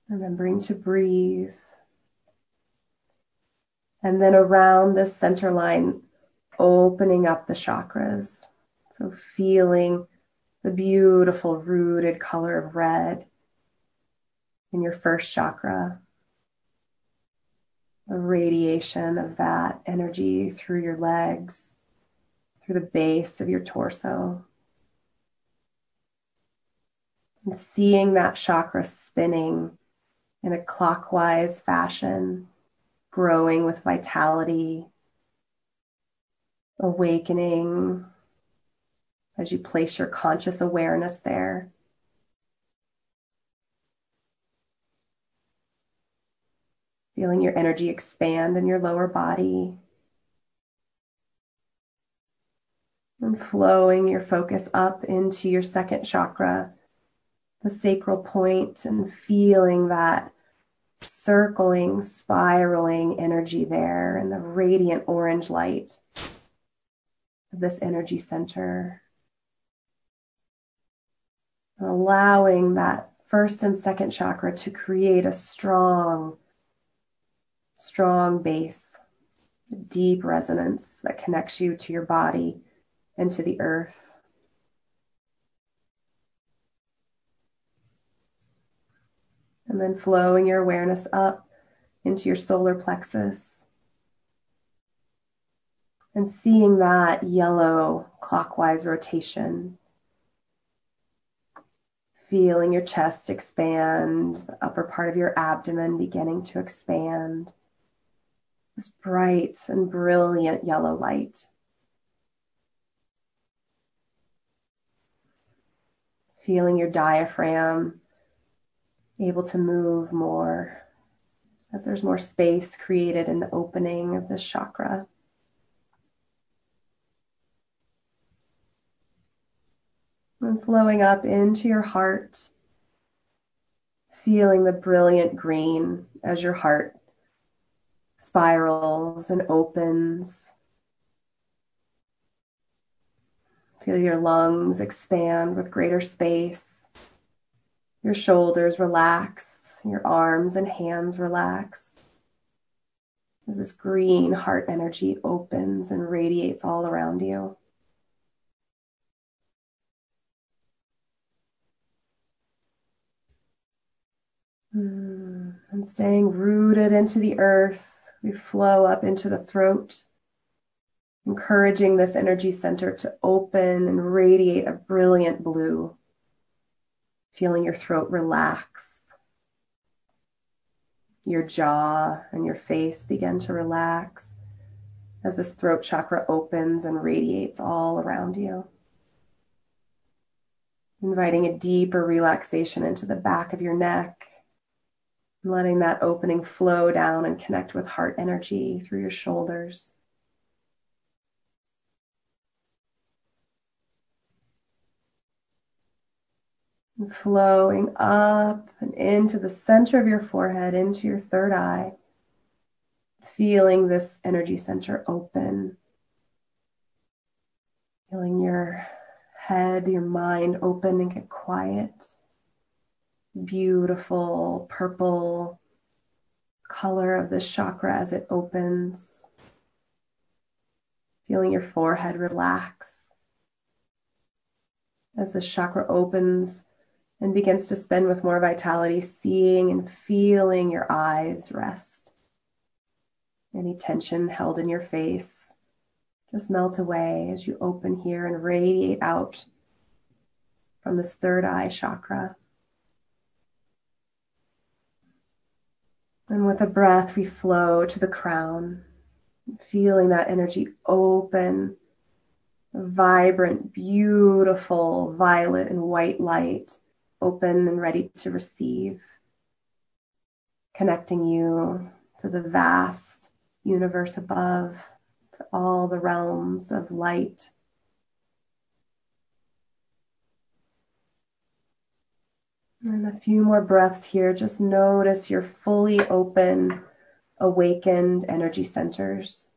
Remembering to breathe. And then around this center line, opening up the chakras. So feeling the beautiful rooted color of red in your first chakra. The radiation of that energy through your legs, through the base of your torso. And seeing that chakra spinning in a clockwise fashion, growing with vitality, awakening as you place your conscious awareness there. Feeling your energy expand in your lower body. And flowing your focus up into your second chakra, the sacral point and feeling that circling, spiraling energy there and the radiant orange light of this energy center. Allowing that first and second chakra to create a strong, strong base, deep resonance that connects you to your body and to the earth. and then flowing your awareness up into your solar plexus and seeing that yellow clockwise rotation. Feeling your chest expand, the upper part of your abdomen beginning to expand. This bright and brilliant yellow light. Feeling your diaphragm able to move more as there's more space created in the opening of this chakra. And flowing up into your heart, feeling the brilliant green as your heart spirals and opens. Feel your lungs expand with greater space. Your shoulders relax, your arms and hands relax. As this green heart energy opens and radiates all around you. And staying rooted into the earth, we flow up into the throat, encouraging this energy center to open and radiate a brilliant blue feeling your throat relax. Your jaw and your face begin to relax as this throat chakra opens and radiates all around you. Inviting a deeper relaxation into the back of your neck, letting that opening flow down and connect with heart energy through your shoulders. And flowing up and into the center of your forehead, into your third eye. Feeling this energy center open. Feeling your head, your mind open and get quiet. Beautiful purple color of this chakra as it opens. Feeling your forehead relax as the chakra opens and begins to spin with more vitality, seeing and feeling your eyes rest. Any tension held in your face just melt away as you open here and radiate out from this third eye chakra. And with a breath, we flow to the crown, feeling that energy open, vibrant, beautiful violet and white light, open and ready to receive, connecting you to the vast universe above, to all the realms of light. And a few more breaths here. Just notice your fully open, awakened energy centers.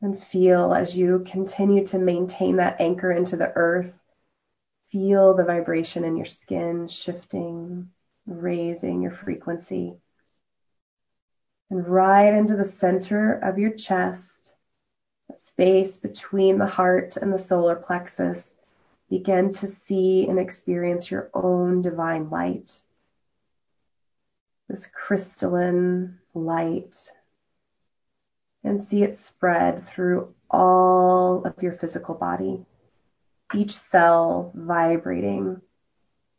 And feel as you continue to maintain that anchor into the earth. Feel the vibration in your skin shifting, raising your frequency. And right into the center of your chest, space between the heart and the solar plexus Begin to see and experience your own divine light. This crystalline light. And see it spread through all of your physical body. Each cell vibrating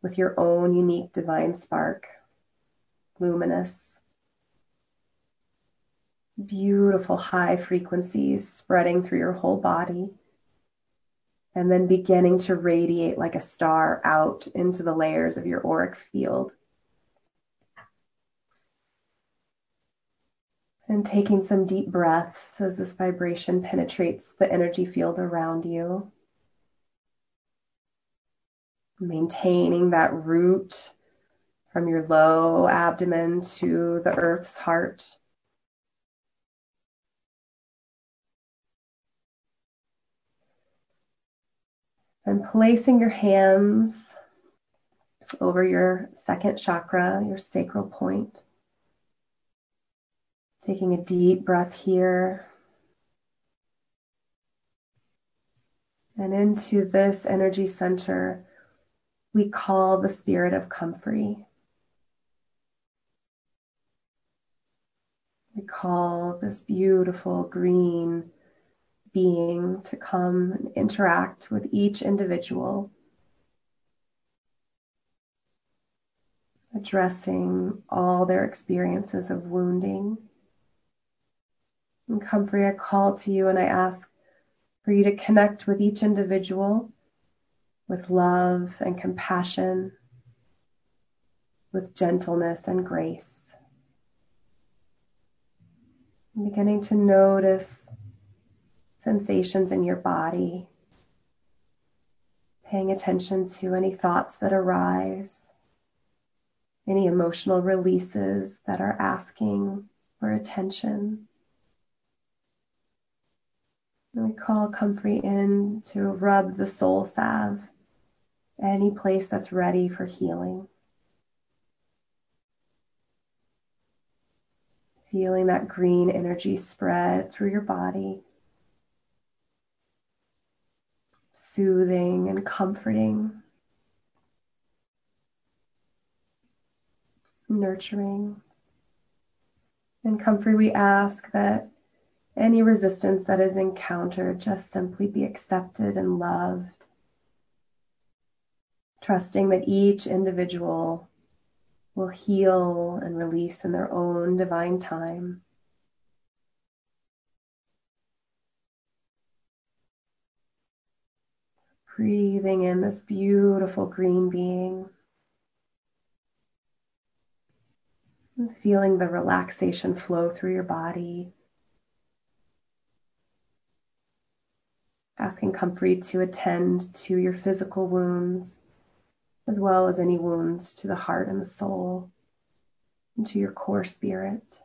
with your own unique divine spark. Luminous. Beautiful high frequencies spreading through your whole body and then beginning to radiate like a star out into the layers of your auric field. And taking some deep breaths as this vibration penetrates the energy field around you. Maintaining that root from your low abdomen to the earth's heart. And placing your hands over your second chakra, your sacral point. Taking a deep breath here. And into this energy center, we call the spirit of comfrey. We call this beautiful green being to come and interact with each individual, addressing all their experiences of wounding. And Comfrey, I call to you and I ask for you to connect with each individual with love and compassion, with gentleness and grace. I'm beginning to notice sensations in your body, paying attention to any thoughts that arise, any emotional releases that are asking for attention. And we call Comfrey in to rub the soul salve, any place that's ready for healing. Feeling that green energy spread through your body. Soothing and comforting, nurturing. And Comfrey, we ask that any resistance that is encountered just simply be accepted and loved, trusting that each individual will heal and release in their own divine time. Breathing in this beautiful green being. And feeling the relaxation flow through your body. Asking Comfrey to attend to your physical wounds, as well as any wounds to the heart and the soul, and to your core spirit.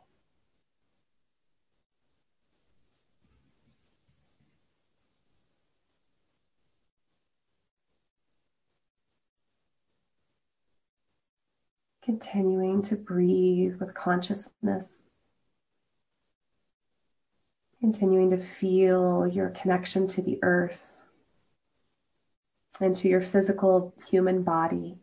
Continuing to breathe with consciousness. Continuing to feel your connection to the earth and to your physical human body.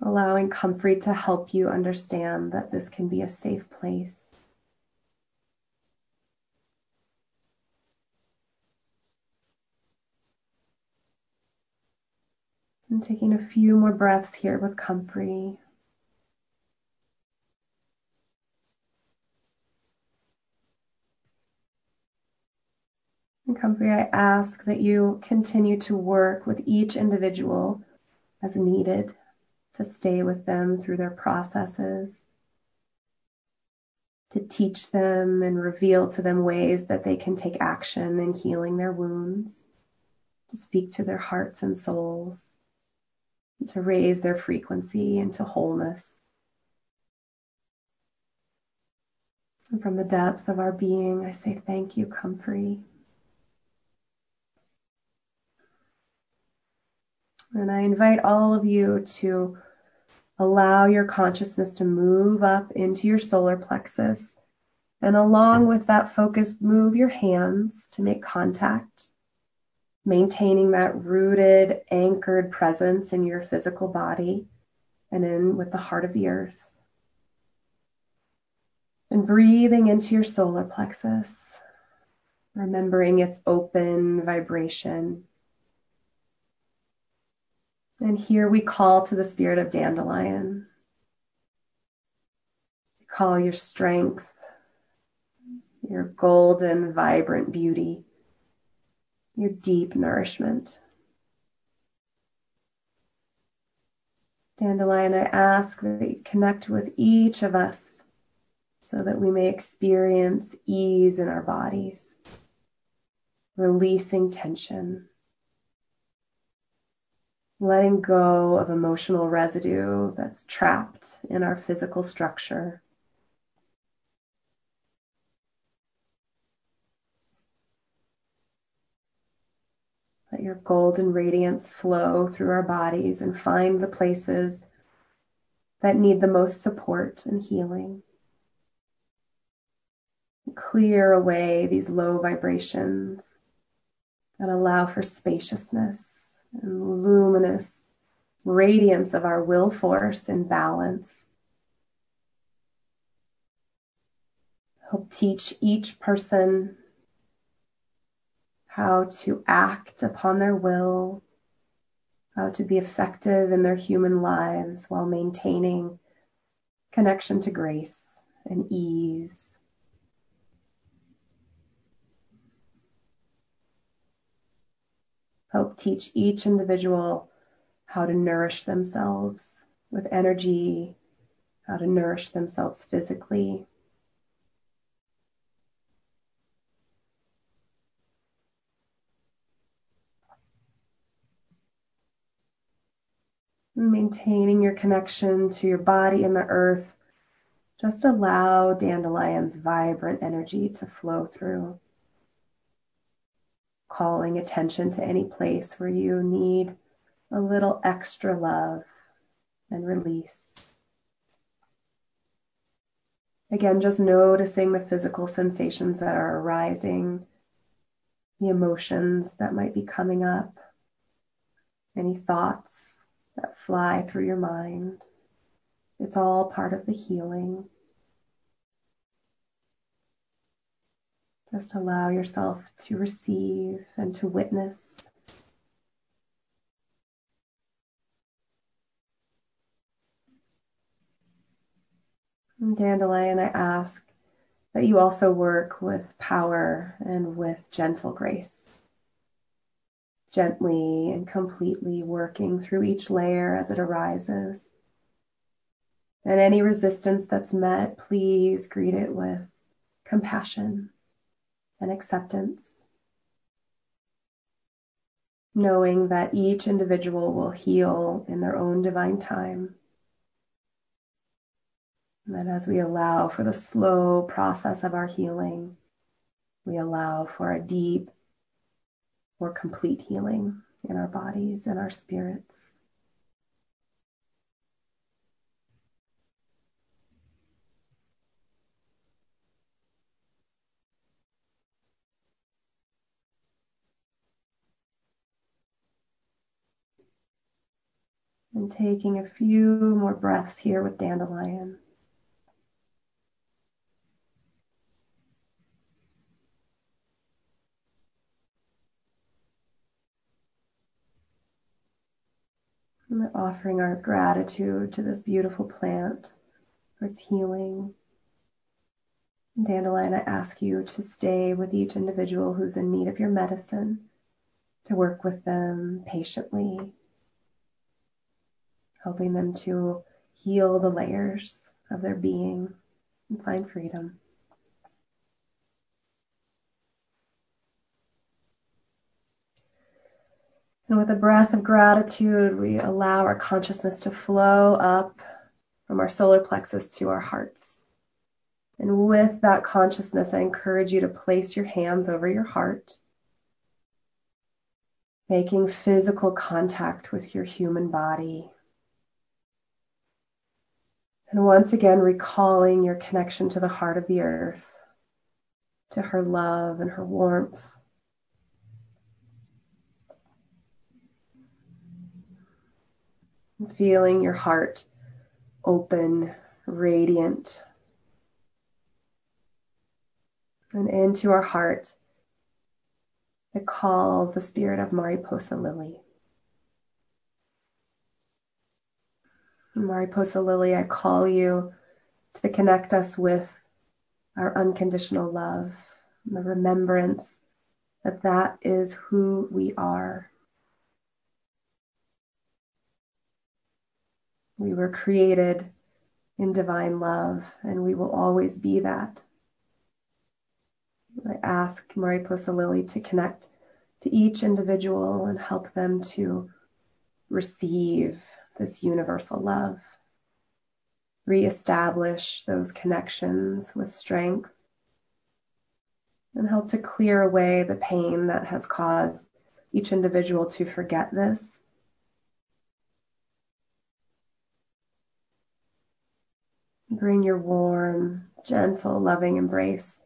Allowing Comfrey to help you understand that this can be a safe place. And taking a few more breaths here with Comfrey. And Comfrey, I ask that you continue to work with each individual as needed to stay with them through their processes, to teach them and reveal to them ways that they can take action in healing their wounds, to speak to their hearts and souls to raise their frequency into wholeness. And from the depths of our being, I say thank you, Comfrey. And I invite all of you to allow your consciousness to move up into your solar plexus. And along with that focus, move your hands to make contact maintaining that rooted, anchored presence in your physical body and in with the heart of the earth. And breathing into your solar plexus, remembering its open vibration. And here we call to the spirit of dandelion. Call your strength, your golden, vibrant beauty your deep nourishment. Dandelion, I ask that you connect with each of us so that we may experience ease in our bodies, releasing tension, letting go of emotional residue that's trapped in our physical structure. Golden radiance flow through our bodies and find the places that need the most support and healing. Clear away these low vibrations and allow for spaciousness and luminous radiance of our will force and balance. Help teach each person how to act upon their will, how to be effective in their human lives while maintaining connection to grace and ease. Help teach each individual how to nourish themselves with energy, how to nourish themselves physically, maintaining your connection to your body and the earth, just allow dandelion's vibrant energy to flow through, calling attention to any place where you need a little extra love and release. Again, just noticing the physical sensations that are arising, the emotions that might be coming up, any thoughts that fly through your mind. It's all part of the healing. Just allow yourself to receive and to witness. And Dandelion, I ask that you also work with power and with gentle grace gently and completely working through each layer as it arises. And any resistance that's met, please greet it with compassion and acceptance. knowing that each individual will heal in their own divine time. And then as we allow for the slow process of our healing, we allow for a deep or complete healing in our bodies and our spirits. And taking a few more breaths here with dandelion. Offering our gratitude to this beautiful plant for its healing. Dandelion, I ask you to stay with each individual who's in need of your medicine, to work with them patiently, helping them to heal the layers of their being and find freedom. And with a breath of gratitude, we allow our consciousness to flow up from our solar plexus to our hearts. And with that consciousness, I encourage you to place your hands over your heart, making physical contact with your human body. And once again, recalling your connection to the heart of the earth, to her love and her warmth feeling your heart open, radiant. And into our heart, I call the spirit of Mariposa Lily. Mariposa Lily, I call you to connect us with our unconditional love, the remembrance that that is who we are. We were created in divine love, and we will always be that. I ask Mariposa Lily to connect to each individual and help them to receive this universal love, reestablish those connections with strength, and help to clear away the pain that has caused each individual to forget this Bring your warm, gentle, loving embrace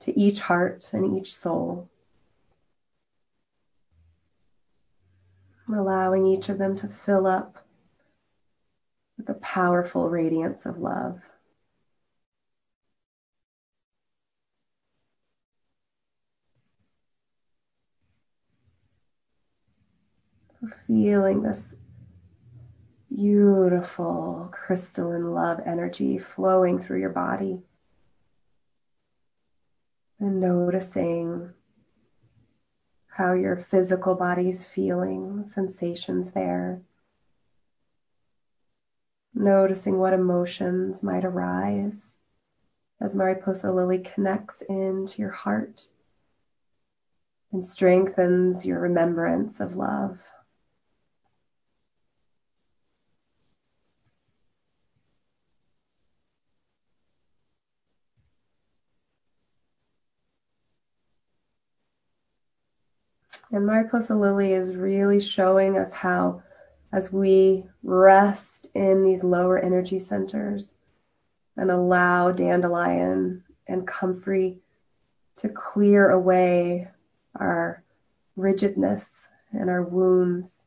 to each heart and each soul. Allowing each of them to fill up with the powerful radiance of love. Feeling this beautiful crystalline love energy flowing through your body. And noticing how your physical body is feeling, sensations there. Noticing what emotions might arise as Mariposa Lily connects into your heart and strengthens your remembrance of love. And Mariposa Lily is really showing us how, as we rest in these lower energy centers and allow dandelion and comfrey to clear away our rigidness and our wounds,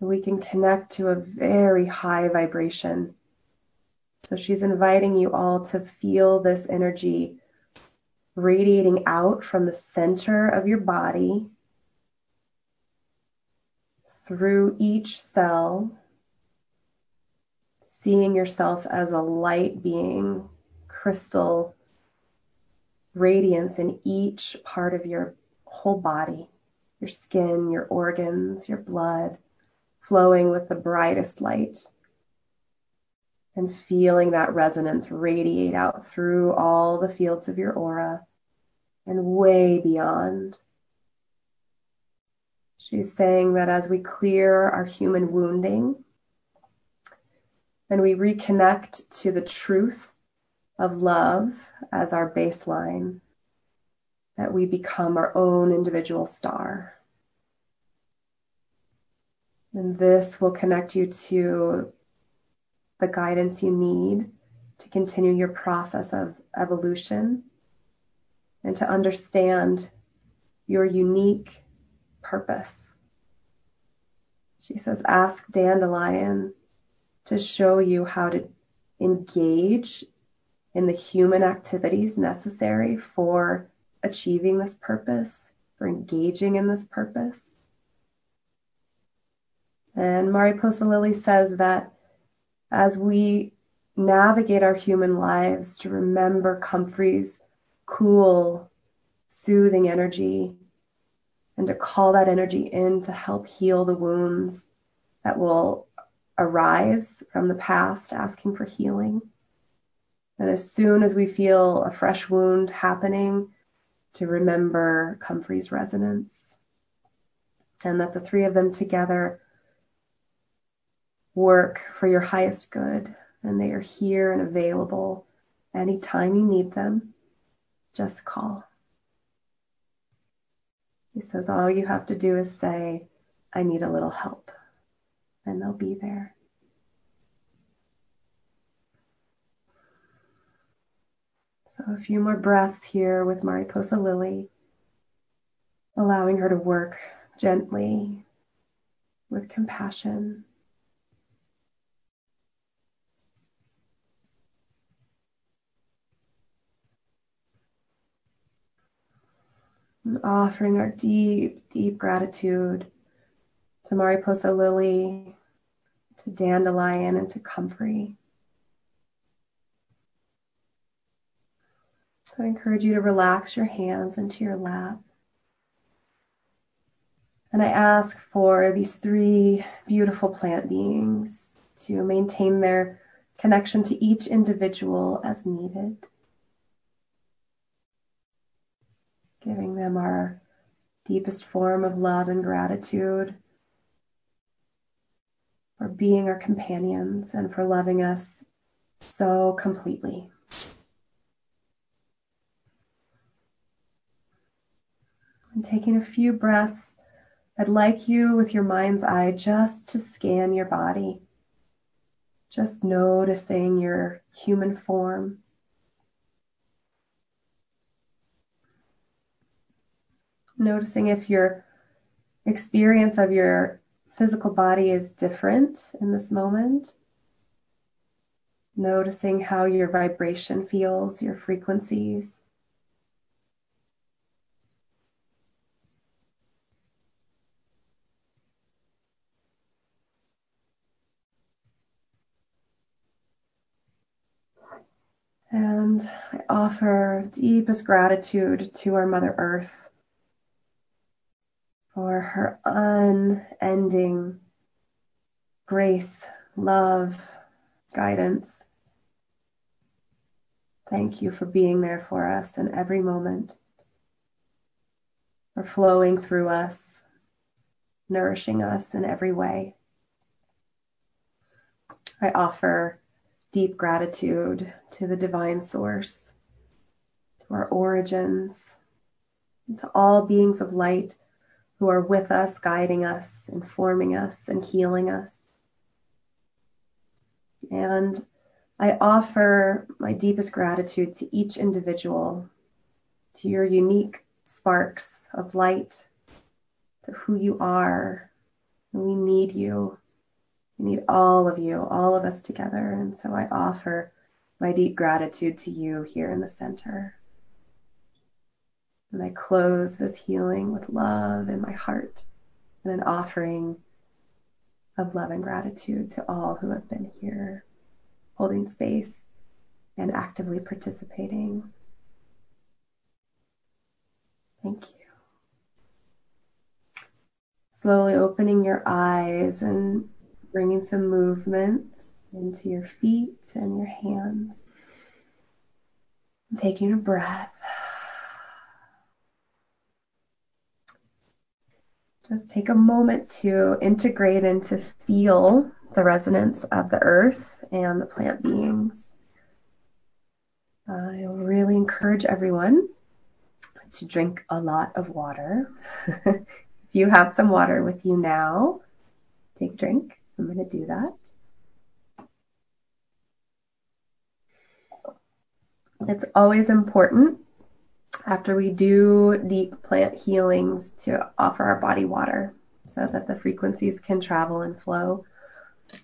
we can connect to a very high vibration. So she's inviting you all to feel this energy radiating out from the center of your body through each cell, seeing yourself as a light being, crystal radiance in each part of your whole body, your skin, your organs, your blood, flowing with the brightest light. And feeling that resonance radiate out through all the fields of your aura and way beyond. She's saying that as we clear our human wounding and we reconnect to the truth of love as our baseline, that we become our own individual star. And this will connect you to the guidance you need to continue your process of evolution and to understand your unique purpose. She says, ask Dandelion to show you how to engage in the human activities necessary for achieving this purpose, for engaging in this purpose. And Mariposa Lily says that as we navigate our human lives to remember Comfrey's cool, soothing energy and to call that energy in to help heal the wounds that will arise from the past asking for healing. And as soon as we feel a fresh wound happening, to remember Comfrey's resonance and that the three of them together work for your highest good and they are here and available anytime you need them. Just call. He says, all you have to do is say, I need a little help, and they'll be there. So a few more breaths here with Mariposa Lily, allowing her to work gently with compassion. And offering our deep, deep gratitude to Mariposa Lily, to Dandelion, and to Comfrey. So I encourage you to relax your hands into your lap. And I ask for these three beautiful plant beings to maintain their connection to each individual as needed. Giving them our deepest form of love and gratitude for being our companions and for loving us so completely. And taking a few breaths, I'd like you with your mind's eye just to scan your body, just noticing your human form. Noticing if your experience of your physical body is different in this moment. Noticing how your vibration feels, your frequencies. And I offer deepest gratitude to our Mother Earth for her unending grace, love, guidance. Thank you for being there for us in every moment, for flowing through us, nourishing us in every way. I offer deep gratitude to the divine source, to our origins, to all beings of light who are with us, guiding us, informing us, and healing us. And I offer my deepest gratitude to each individual, to your unique sparks of light, to who you are. We need you. We need all of you, all of us together. And so I offer my deep gratitude to you here in the center. And I close this healing with love in my heart and an offering of love and gratitude to all who have been here, holding space and actively participating. Thank you. Slowly opening your eyes and bringing some movement into your feet and your hands. taking a breath. Just take a moment to integrate and to feel the resonance of the earth and the plant beings. I really encourage everyone to drink a lot of water. if you have some water with you now, take a drink. I'm going to do that. It's always important after we do deep plant healings to offer our body water so that the frequencies can travel and flow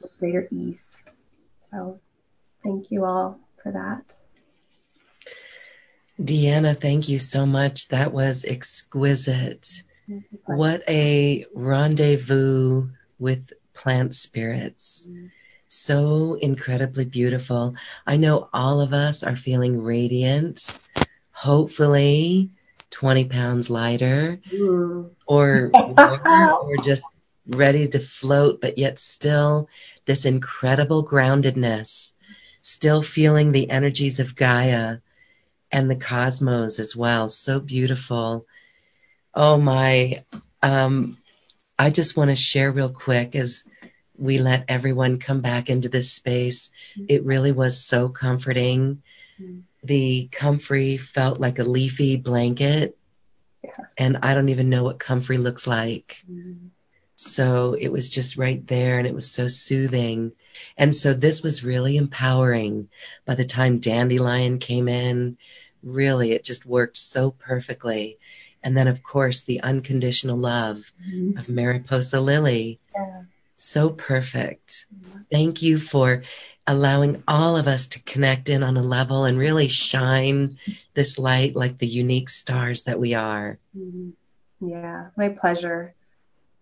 with greater ease. So, thank you all for that. Deanna, thank you so much. That was exquisite. What a rendezvous with plant spirits. So incredibly beautiful. I know all of us are feeling radiant, hopefully 20 pounds lighter, mm. or, or just ready to float, but yet still this incredible groundedness, still feeling the energies of Gaia and the cosmos as well. So beautiful. Oh my, um, I just want to share real quick as we let everyone come back into this space. It really was so comforting. The comfrey felt like a leafy blanket. Yeah. And I don't even know what comfrey looks like. Mm. So it was just right there and it was so soothing. And so this was really empowering. By the time Dandelion came in, really it just worked so perfectly. And then, of course, the unconditional love mm-hmm. of Mariposa Lily. Yeah. So perfect. Mm-hmm. Thank you for allowing all of us to connect in on a level and really shine this light like the unique stars that we are. Mm-hmm. Yeah, my pleasure.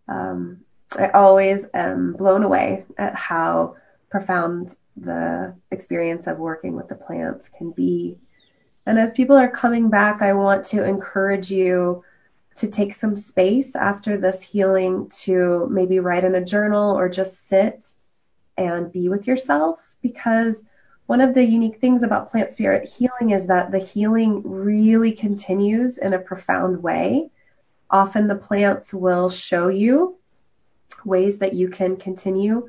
Um, I always am blown away at how profound the experience of working with the plants can be and as people are coming back, I want to encourage you to take some space after this healing to maybe write in a journal or just sit and be with yourself because one of the unique things about plant spirit healing is that the healing really continues in a profound way. Often the plants will show you ways that you can continue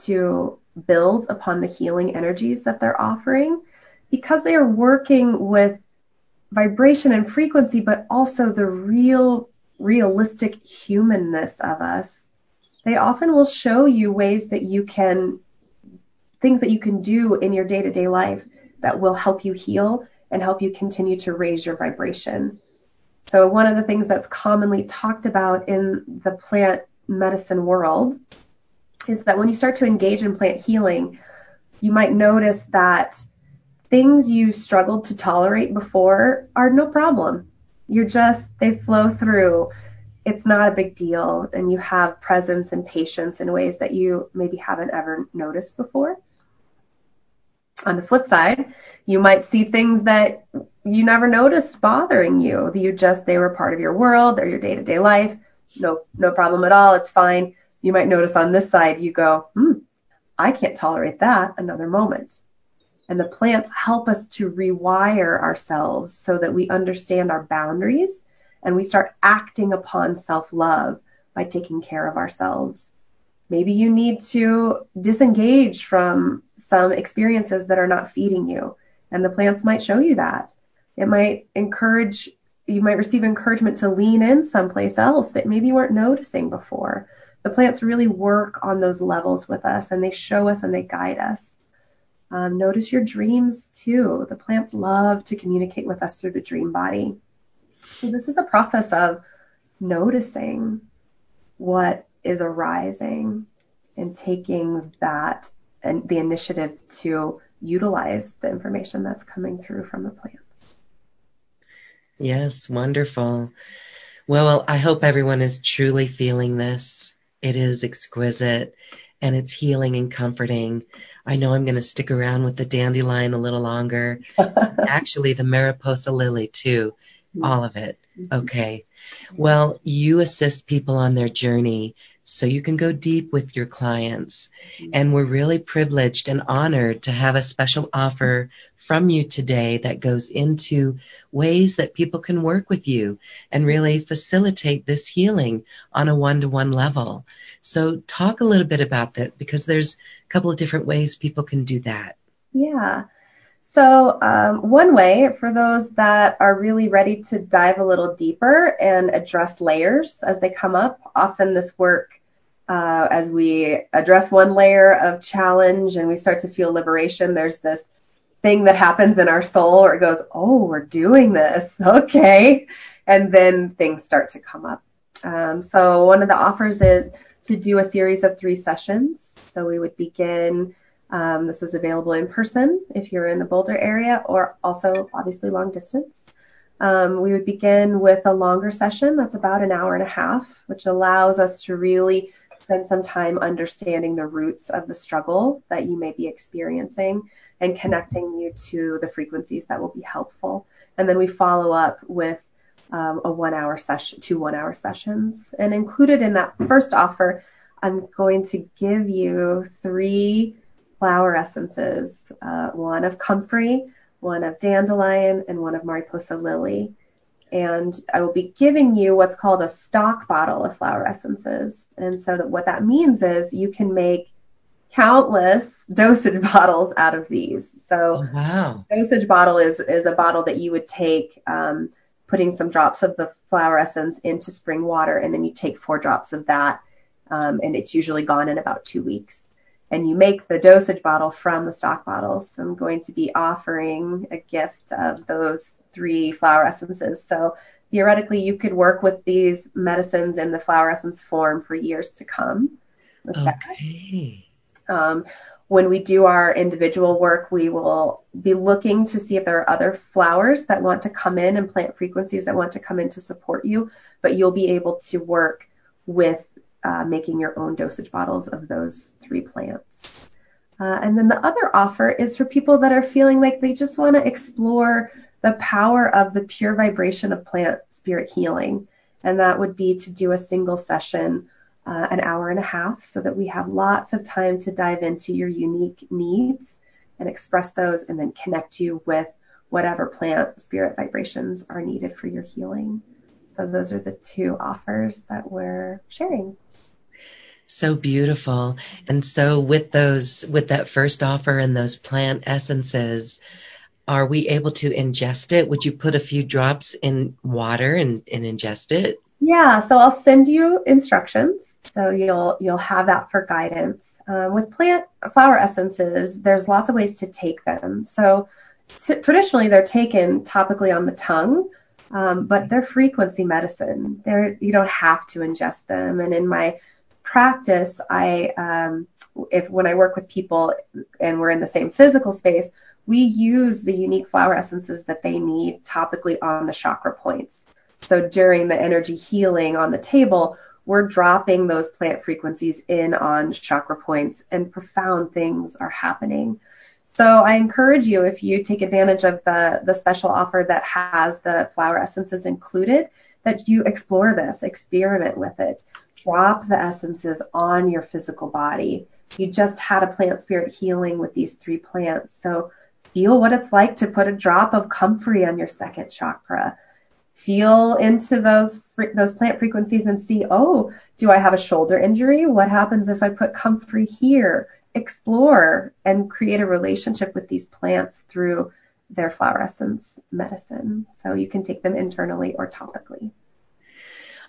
to build upon the healing energies that they're offering because they are working with vibration and frequency, but also the real, realistic humanness of us, they often will show you ways that you can, things that you can do in your day to day life that will help you heal and help you continue to raise your vibration. So, one of the things that's commonly talked about in the plant medicine world is that when you start to engage in plant healing, you might notice that things you struggled to tolerate before are no problem. You're just, they flow through. It's not a big deal. And you have presence and patience in ways that you maybe haven't ever noticed before. On the flip side, you might see things that you never noticed bothering you. That you just, they were part of your world, they're your day to day life. No, no problem at all. It's fine. You might notice on this side, you go, hmm, I can't tolerate that another moment. And the plants help us to rewire ourselves so that we understand our boundaries and we start acting upon self love by taking care of ourselves. Maybe you need to disengage from some experiences that are not feeding you, and the plants might show you that. It might encourage, you might receive encouragement to lean in someplace else that maybe you weren't noticing before. The plants really work on those levels with us and they show us and they guide us. Um, notice your dreams too. The plants love to communicate with us through the dream body. So this is a process of noticing what is arising and taking that and the initiative to utilize the information that's coming through from the plants. Yes, wonderful. Well, I hope everyone is truly feeling this. It is exquisite and it's healing and comforting. I know I'm going to stick around with the dandelion a little longer. Actually, the Mariposa lily too. Mm-hmm. All of it. Mm-hmm. Okay. Well, you assist people on their journey. so you can go deep with your clients. And we're really privileged and honored to have a special offer from you today that goes into ways that people can work with you and really facilitate this healing on a one to one level. So, talk a little bit about that because there's a couple of different ways people can do that. Yeah. So, um, one way for those that are really ready to dive a little deeper and address layers as they come up, often this work, uh, as we address one layer of challenge and we start to feel liberation, there's this thing that happens in our soul where it goes, Oh, we're doing this. Okay. And then things start to come up. Um, so, one of the offers is to do a series of three sessions. So, we would begin um, this is available in person if you're in the Boulder area or also obviously long distance. Um, we would begin with a longer session that's about an hour and a half, which allows us to really spend some time understanding the roots of the struggle that you may be experiencing and connecting you to the frequencies that will be helpful. And then we follow up with um, a one hour session, two one hour sessions. And included in that first offer, I'm going to give you three flower essences, uh, one of comfrey, one of dandelion, and one of mariposa lily. And I will be giving you what's called a stock bottle of flower essences. And so that what that means is you can make countless dosage bottles out of these. So oh, wow. dosage bottle is is a bottle that you would take um, putting some drops of the flower essence into spring water, and then you take four drops of that, um, and it's usually gone in about two weeks and you make the dosage bottle from the stock bottles. So I'm going to be offering a gift of those three flower essences. So theoretically, you could work with these medicines in the flower essence form for years to come. okay. Um, when we do our individual work, we will be looking to see if there are other flowers that want to come in and plant frequencies that want to come in to support you, but you'll be able to work with uh, making your own dosage bottles of those three plants. Uh, and then the other offer is for people that are feeling like they just want to explore the power of the pure vibration of plant spirit healing. And that would be to do a single session, uh, an hour and a half, so that we have lots of time to dive into your unique needs and express those and then connect you with whatever plant spirit vibrations are needed for your healing. So those are the two offers that we're sharing. So beautiful. And so with those, with that first offer and those plant essences, are we able to ingest it? Would you put a few drops in water and, and ingest it? Yeah, so I'll send you instructions. So you'll you'll have that for guidance. Um, with plant flower essences, there's lots of ways to take them. So t- traditionally, they're taken topically on the tongue, um, but they're frequency medicine. They're, you don't have to ingest them. And in my practice, I, um, if when I work with people and we're in the same physical space, we use the unique flower essences that they need topically on the chakra points. So during the energy healing on the table, we're dropping those plant frequencies in on chakra points and profound things are happening. So I encourage you, if you take advantage of the, the special offer that has the flower essences included, that you explore this, experiment with it, drop the essences on your physical body. You just had a plant spirit healing with these three plants. So feel what it's like to put a drop of comfrey on your second chakra. Feel into those those plant frequencies and see, oh, do I have a shoulder injury? What happens if I put comfrey here? Explore and create a relationship with these plants through their flower essence medicine. So you can take them internally or topically.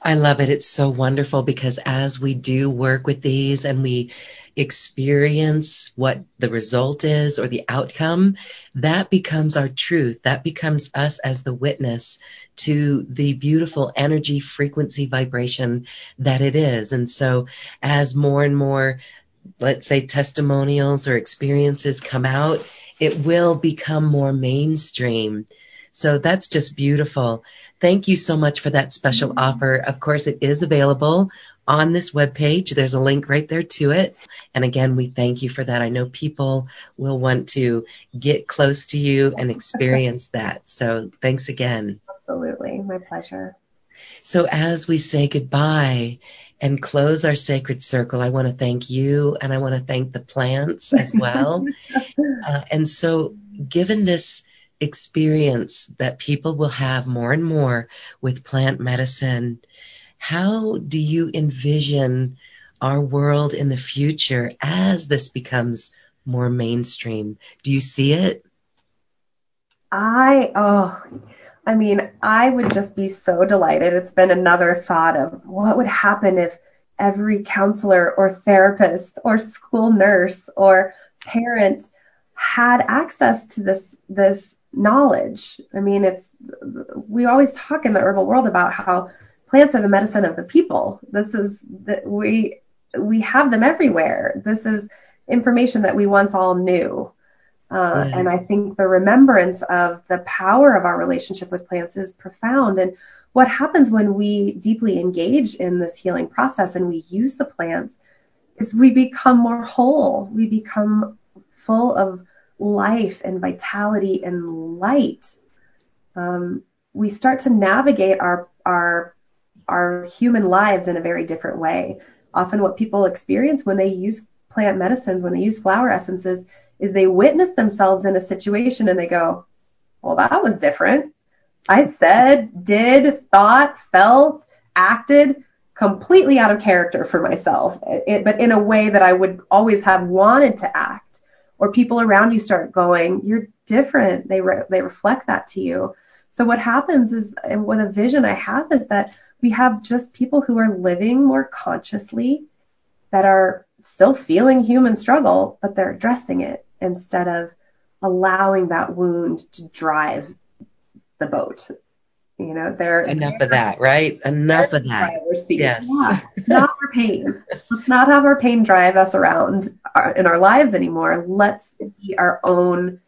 I love it. It's so wonderful because as we do work with these and we experience what the result is or the outcome, that becomes our truth. That becomes us as the witness to the beautiful energy, frequency, vibration that it is. And so as more and more let's say testimonials or experiences come out, it will become more mainstream. So that's just beautiful. Thank you so much for that special offer. Of course, it is available on this webpage. There's a link right there to it. And again, we thank you for that. I know people will want to get close to you and experience that. So thanks again. Absolutely. My pleasure. So as we say goodbye, and close our sacred circle, I want to thank you and I want to thank the plants as well. uh, and so, given this experience that people will have more and more with plant medicine, how do you envision our world in the future as this becomes more mainstream? Do you see it? I, oh, I mean, I would just be so delighted. It's been another thought of what would happen if every counselor or therapist or school nurse or parent had access to this this knowledge. I mean, it's we always talk in the herbal world about how plants are the medicine of the people. This is that we we have them everywhere. This is information that we once all knew. Uh, yeah. And I think the remembrance of the power of our relationship with plants is profound. And what happens when we deeply engage in this healing process and we use the plants is we become more whole. We become full of life and vitality and light. Um, we start to navigate our our our human lives in a very different way. Often, what people experience when they use plant medicines, when they use flower essences, is they witness themselves in a situation and they go, well, that was different. I said, did, thought, felt, acted completely out of character for myself, it, but in a way that I would always have wanted to act. Or people around you start going, you're different. They re- they reflect that to you. So what happens is, and what a vision I have is that we have just people who are living more consciously, that are still feeling human struggle, but they're addressing it instead of allowing that wound to drive the boat. You know, they're enough they're, of that, right? Enough of that. Yes. Yeah, not our pain. Let's not have our pain drive us around our, in our lives anymore. Let's be our own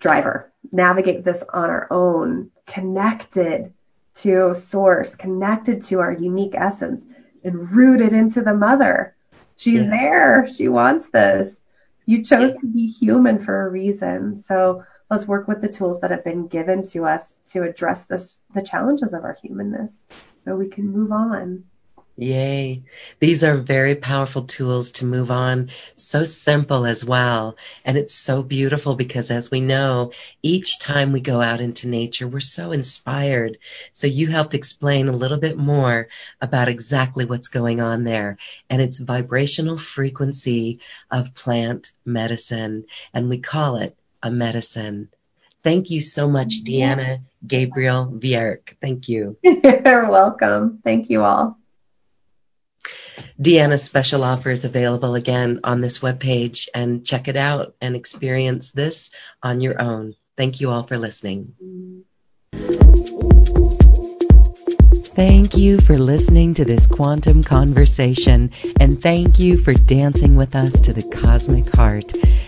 driver. Navigate this on our own, connected to source, connected to our unique essence, and rooted into the mother. She's yeah. there. She wants this. You chose yeah. to be human for a reason. So let's work with the tools that have been given to us to address this, the challenges of our humanness so we can move on. Yay. These are very powerful tools to move on. So simple as well. And it's so beautiful because as we know, each time we go out into nature, we're so inspired. So you helped explain a little bit more about exactly what's going on there and its vibrational frequency of plant medicine. And we call it a medicine. Thank you so much, Deanna Gabriel Vierk. Thank you. You're welcome. Thank you all. Deanna's special offer is available again on this webpage and check it out and experience this on your own. Thank you all for listening. Thank you for listening to this quantum conversation and thank you for dancing with us to the cosmic heart.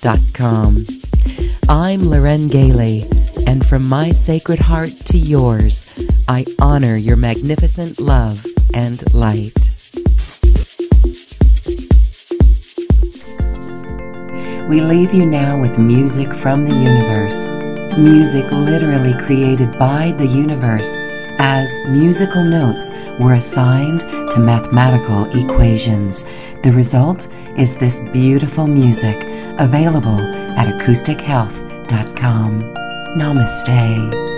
acoustichealth.com. I'm Loren Gailey, and from my sacred heart to yours, I honor your magnificent love and light. We leave you now with music from the universe. Music literally created by the universe as musical notes were assigned to mathematical equations. The result is this beautiful music available at acoustichealth.com. Namaste.